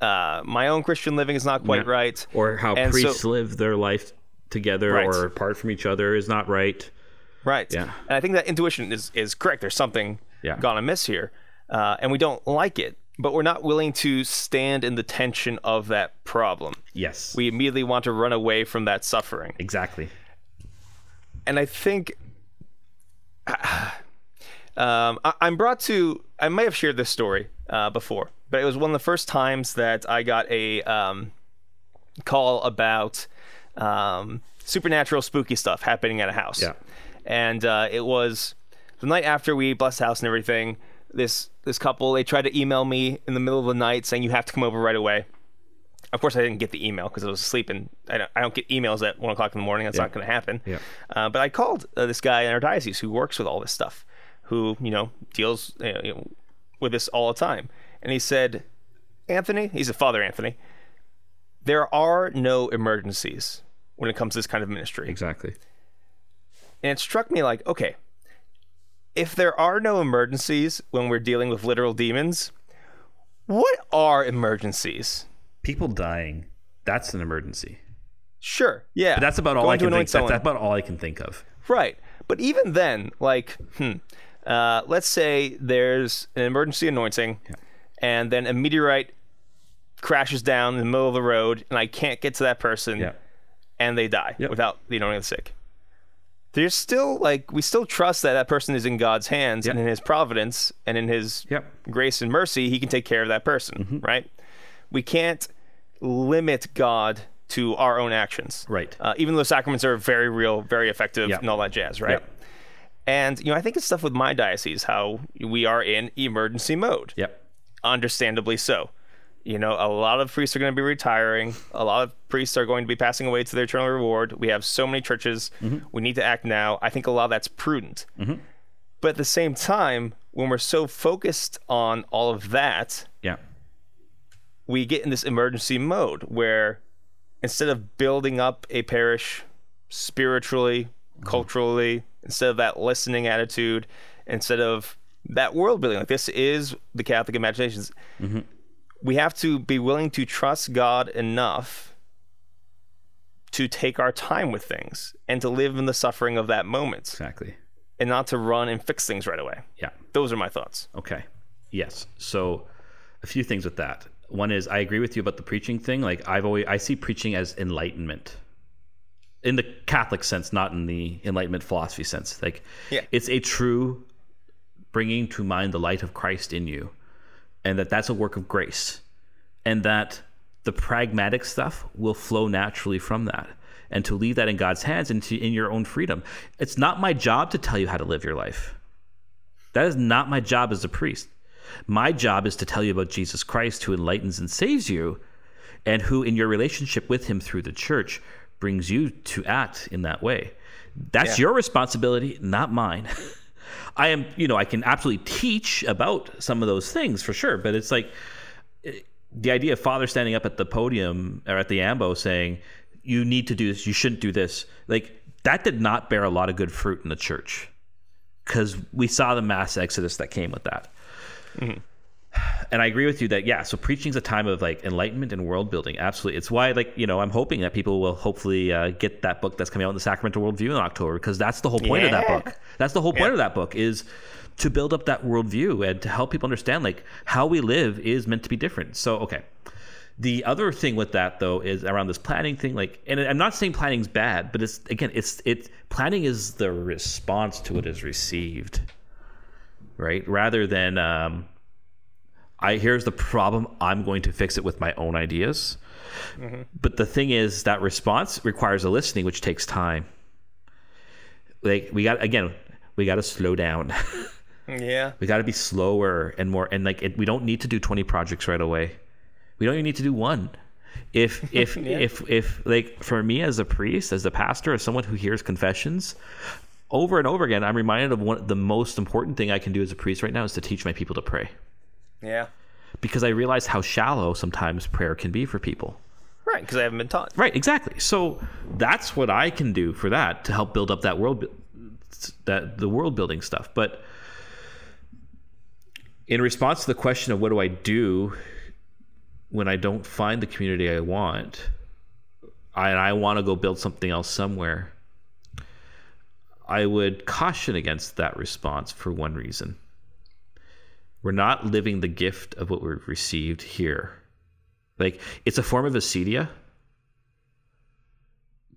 uh, my own Christian living is not quite Yeah. right. Or how And so- priests live their life together Right. or apart from each other is not right. Right. Yeah. And I think that intuition is, is correct. There's something Yeah. gone amiss here, uh, and we don't like it, but we're not willing to stand in the tension of that problem. Yes. We immediately want to run away from that suffering. exactly. and I think um, I, I'm brought to. I may have shared this story uh, before, but it was one of the first times that I got a um, call about um, supernatural, spooky stuff happening at a house. Yeah. and uh, it was the night after we blessed the house and everything. This this couple they tried to email me in the middle of the night saying you have to come over right away. Of course, I didn't get the email because I was asleep, and I don't, I don't get emails at one o'clock in the morning. That's not going to happen. Yeah. Uh, but I called uh, this guy in our diocese who works with all this stuff, who you know deals you know, with this all the time, and he said, "Anthony, he's a Father Anthony. There are no emergencies when it comes to this kind of ministry." Exactly. And it struck me like, okay, if there are no emergencies when we're dealing with literal demons, what are emergencies? People dying. That's an emergency. Sure, yeah. But that's about all Going I can think. Someone. that's about all I can think of. Right. But even then, like, hmm, uh, let's say there's an emergency anointing, and then a meteorite crashes down in the middle of the road, and I can't get to that person, Yeah. and they die Yep. without the anointing of the sick. There's still like we still trust that that person is in God's hands and in His providence and in His Yep. Mm-hmm. grace and mercy, He can take care of that person, right? We can't limit God to our own actions, Right. Uh, even though sacraments are very real, very effective, Yep. and all that jazz, right? Yep. And you know, I think it's stuff with my diocese how we are in emergency mode. Yep. understandably so. You know, a lot of priests are going to be retiring. A lot of priests are going to be passing away to their eternal reward. We have so many churches. Mm-hmm. We need to act now. I think a lot of that's prudent. Mm-hmm. But at the same time, when we're so focused on all of that, Yeah. we get in this emergency mode where instead of building up a parish spiritually, mm-hmm. culturally, instead of that listening attitude, instead of that world building, like this is the Catholic imaginations, we have to be willing to trust God enough to take our time with things and to live in the suffering of that moment Exactly. and not to run and fix things right away. Yeah. Those are my thoughts. Okay. Yes. So a few things with that. One is I agree with you about the preaching thing. Like I've always I see preaching as enlightenment. In the Catholic sense, not in the enlightenment philosophy sense. Like Yeah. it's a true bringing to mind the light of Christ in you and that that's a work of grace and that the pragmatic stuff will flow naturally from that and to leave that in God's hands and to in your own freedom. It's not my job to tell you how to live your life. That is not my job as a priest. My job is to tell you about Jesus Christ who enlightens and saves you and who in your relationship with him through the church brings you to act in that way. That's your responsibility, not mine. I am, you know, I can absolutely teach about some of those things for sure, but it's like eh, the idea of father standing up at the podium or at the ambo saying, "You need to do this. You shouldn't do this." Like that did not bear a lot of good fruit in the church because we saw the mass exodus that came with that. And I agree with you that yeah, so preaching is a time of like enlightenment and world building. Absolutely, it's why like you know I'm hoping that people will hopefully uh, get that book that's coming out in the Sacramental Worldview in October because that's the whole point of that book. That's the whole point of that book is to build up that worldview and to help people understand like how we live is meant to be different. So okay, the other thing with that though is around this planning thing like and i'm not saying planning's bad but it's again it's it planning is the response to what is received right rather than um i here's the problem. I'm going to fix it with my own ideas. Mm-hmm. But the thing is that response requires a listening which takes time. Like we got again we got to slow down. Yeah. we got to be slower and more and like it, we don't need to do 20 projects right away. We don't even need to do one. If if if if like for me as a priest as a pastor as someone who hears confessions over and over again i'm reminded of one the most important thing i can do as a priest right now is to teach my people to pray Yeah. because i realize how shallow sometimes prayer can be for people Right, because I haven't been taught. Right, exactly. So that's what I can do for that to help build up that world, that the world building stuff. But in response to the question of what do I do when I don't find the community I want, I, and I want to go build something else somewhere, I would caution against that response for one reason. We're not living the gift of what we've received here. Like it's a form of acedia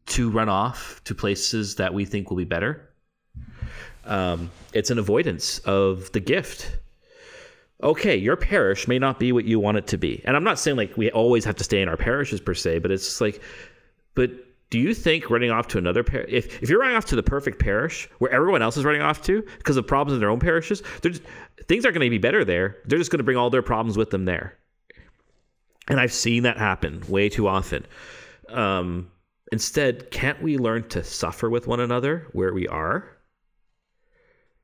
to run off to places that we think will be better. Um, it's an avoidance of the gift. Okay, your parish may not be what you want it to be, and I'm not saying like we always have to stay in our parishes per se, but it's like, but do you think running off to another parish, if, if you're running off to the perfect parish where everyone else is running off to because of problems in their own parishes, just, things aren't going to be better there. They're just going to bring all their problems with them there. And I've seen that happen way too often. Um, instead, can't we learn to suffer with one another where we are?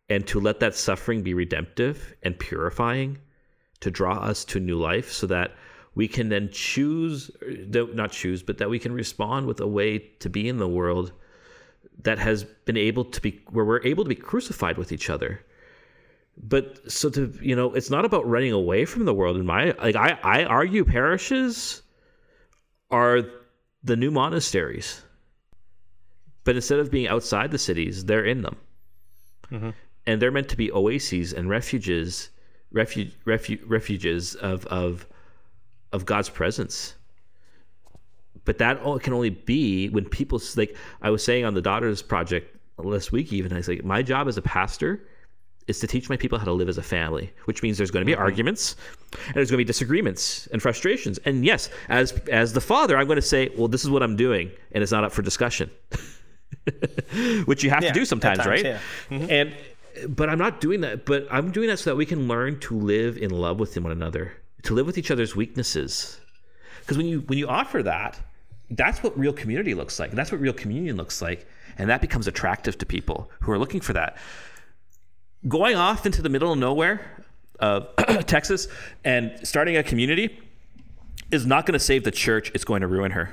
And to let that suffering be redemptive and purifying to draw us to new life so that we can then choose, not choose, but that we can respond with a way to be in the world that has been able to be, where we're able to be crucified with each other. But so to you know it's not about running away from the world. In my like i i argue parishes are the new monasteries but instead of being outside the cities they're in them. Mm-hmm. And they're meant to be oases and refuges refuge, refu- refuges of of of god's presence but that all can only be when people like i was saying on the daughters project last week even i was like my job as a pastor is to teach my people how to live as a family, which means there's going to be mm-hmm. arguments and there's going to be disagreements and frustrations. And yes, as as the father, I'm going to say, well, this is what I'm doing, and it's not up for discussion, which you have Yeah, to do sometimes, times, right? yeah. Mm-hmm. And but I'm not doing that. But I'm doing that so that we can learn to live in love with one another, to live with each other's weaknesses. Because when you when you offer that, that's what real community looks like. That's what real communion looks like, and that becomes attractive to people who are looking for that. Going off into the middle of nowhere, uh, of Texas, and starting a community is not going to save the church. It's going to ruin her.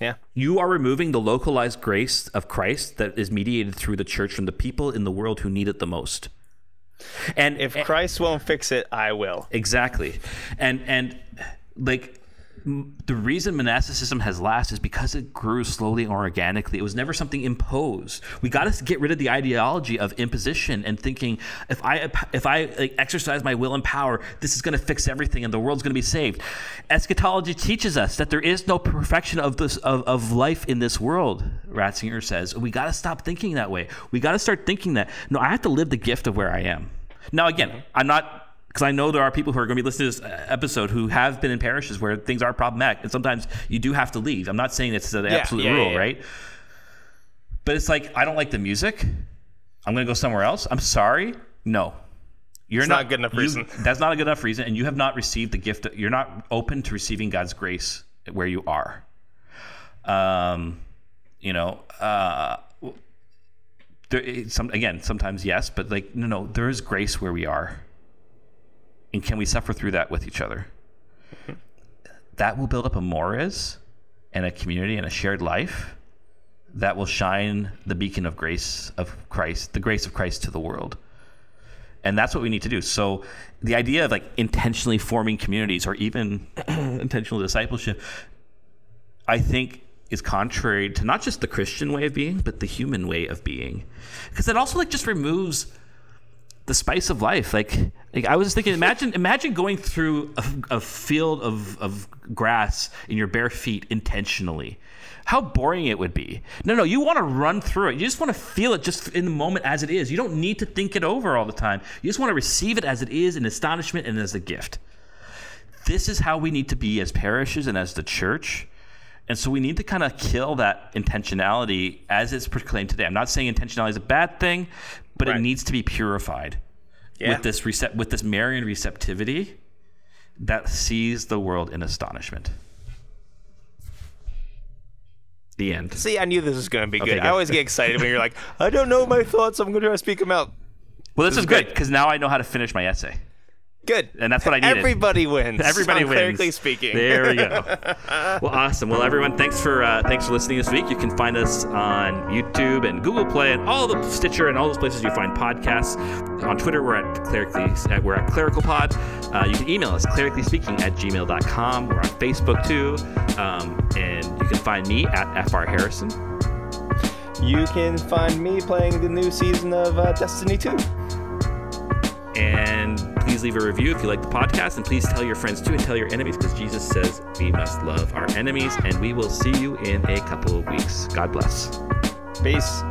Yeah. You are removing the localized grace of Christ that is mediated through the church from the people in the world who need it the most. And If Christ won't fix it, I will. exactly, and and like the reason monasticism has lasted is because it grew slowly and organically. It was never something imposed. We got to get rid of the ideology of imposition and thinking if I if I like, exercise my will and power, this is going to fix everything and the world's going to be saved. Eschatology teaches us that there is no perfection of this of, of life in this world. Ratzinger says we got to stop thinking that way. We got to start thinking that no, I have to live the gift of where I am. Now again, mm-hmm. I'm not because I know there are people who are going to be listening to this uh, episode who have been in parishes where things are problematic, and sometimes you do have to leave. I'm not saying it's the absolute yeah, rule, yeah. right? But it's like I don't like the music. I'm going to go somewhere else. I'm sorry. No, you're not a good enough you- reason. That's not a good enough reason, and you have not received the gift. Of, You're not open to receiving God's grace where you are. Um, you know, uh, there, some again, sometimes yes, but like no, no, there is grace where we are, and can we suffer through that with each other? That will build up a mores and a community and a shared life that will shine the beacon of grace of Christ, the grace of Christ to the world. And that's what we need to do. So the idea of like intentionally forming communities or even intentional discipleship, I think is contrary to not just the Christian way of being, but the human way of being. Because it also like just removes the spice of life. Like, like I was just thinking, imagine, imagine going through a, a field of, of grass in your bare feet intentionally. How boring it would be. No, no, you want to run through it. You just want to feel it just in the moment as it is. You don't need to think it over all the time. You just want to receive it as it is in astonishment and as a gift. This is how we need to be as parishes and as the church. And so we need to kind of kill that intentionality as it's proclaimed today. I'm not saying intentionality is a bad thing, but it needs to be purified Yeah. with this recept with this Marian receptivity that sees the world in astonishment. The end. See, I knew this was going to be Okay, good. good. I always get excited when you're like, I don't know my thoughts. I'm going to try to speak them out. Well, this, This is is good. because now I know how to finish my essay. Good. And that's what I needed. Everybody wins. Everybody wins. Clerically speaking. There we go. well, awesome. Well, everyone, thanks for uh, thanks for listening this week. You can find us on YouTube and Google Play and all the Stitcher and all those places you find podcasts. On Twitter, we're at clerically at, we're at clerical pod. Uh, you can email us clerically speaking at gmail.com. We're on Facebook too, um, and you can find me at fr harrison. You can find me playing the new season of uh, Destiny 2. And please leave a review if you like the podcast, and please tell your friends too, and tell your enemies, because Jesus says we must love our enemies. And we will see you in a couple of weeks. God bless. Peace.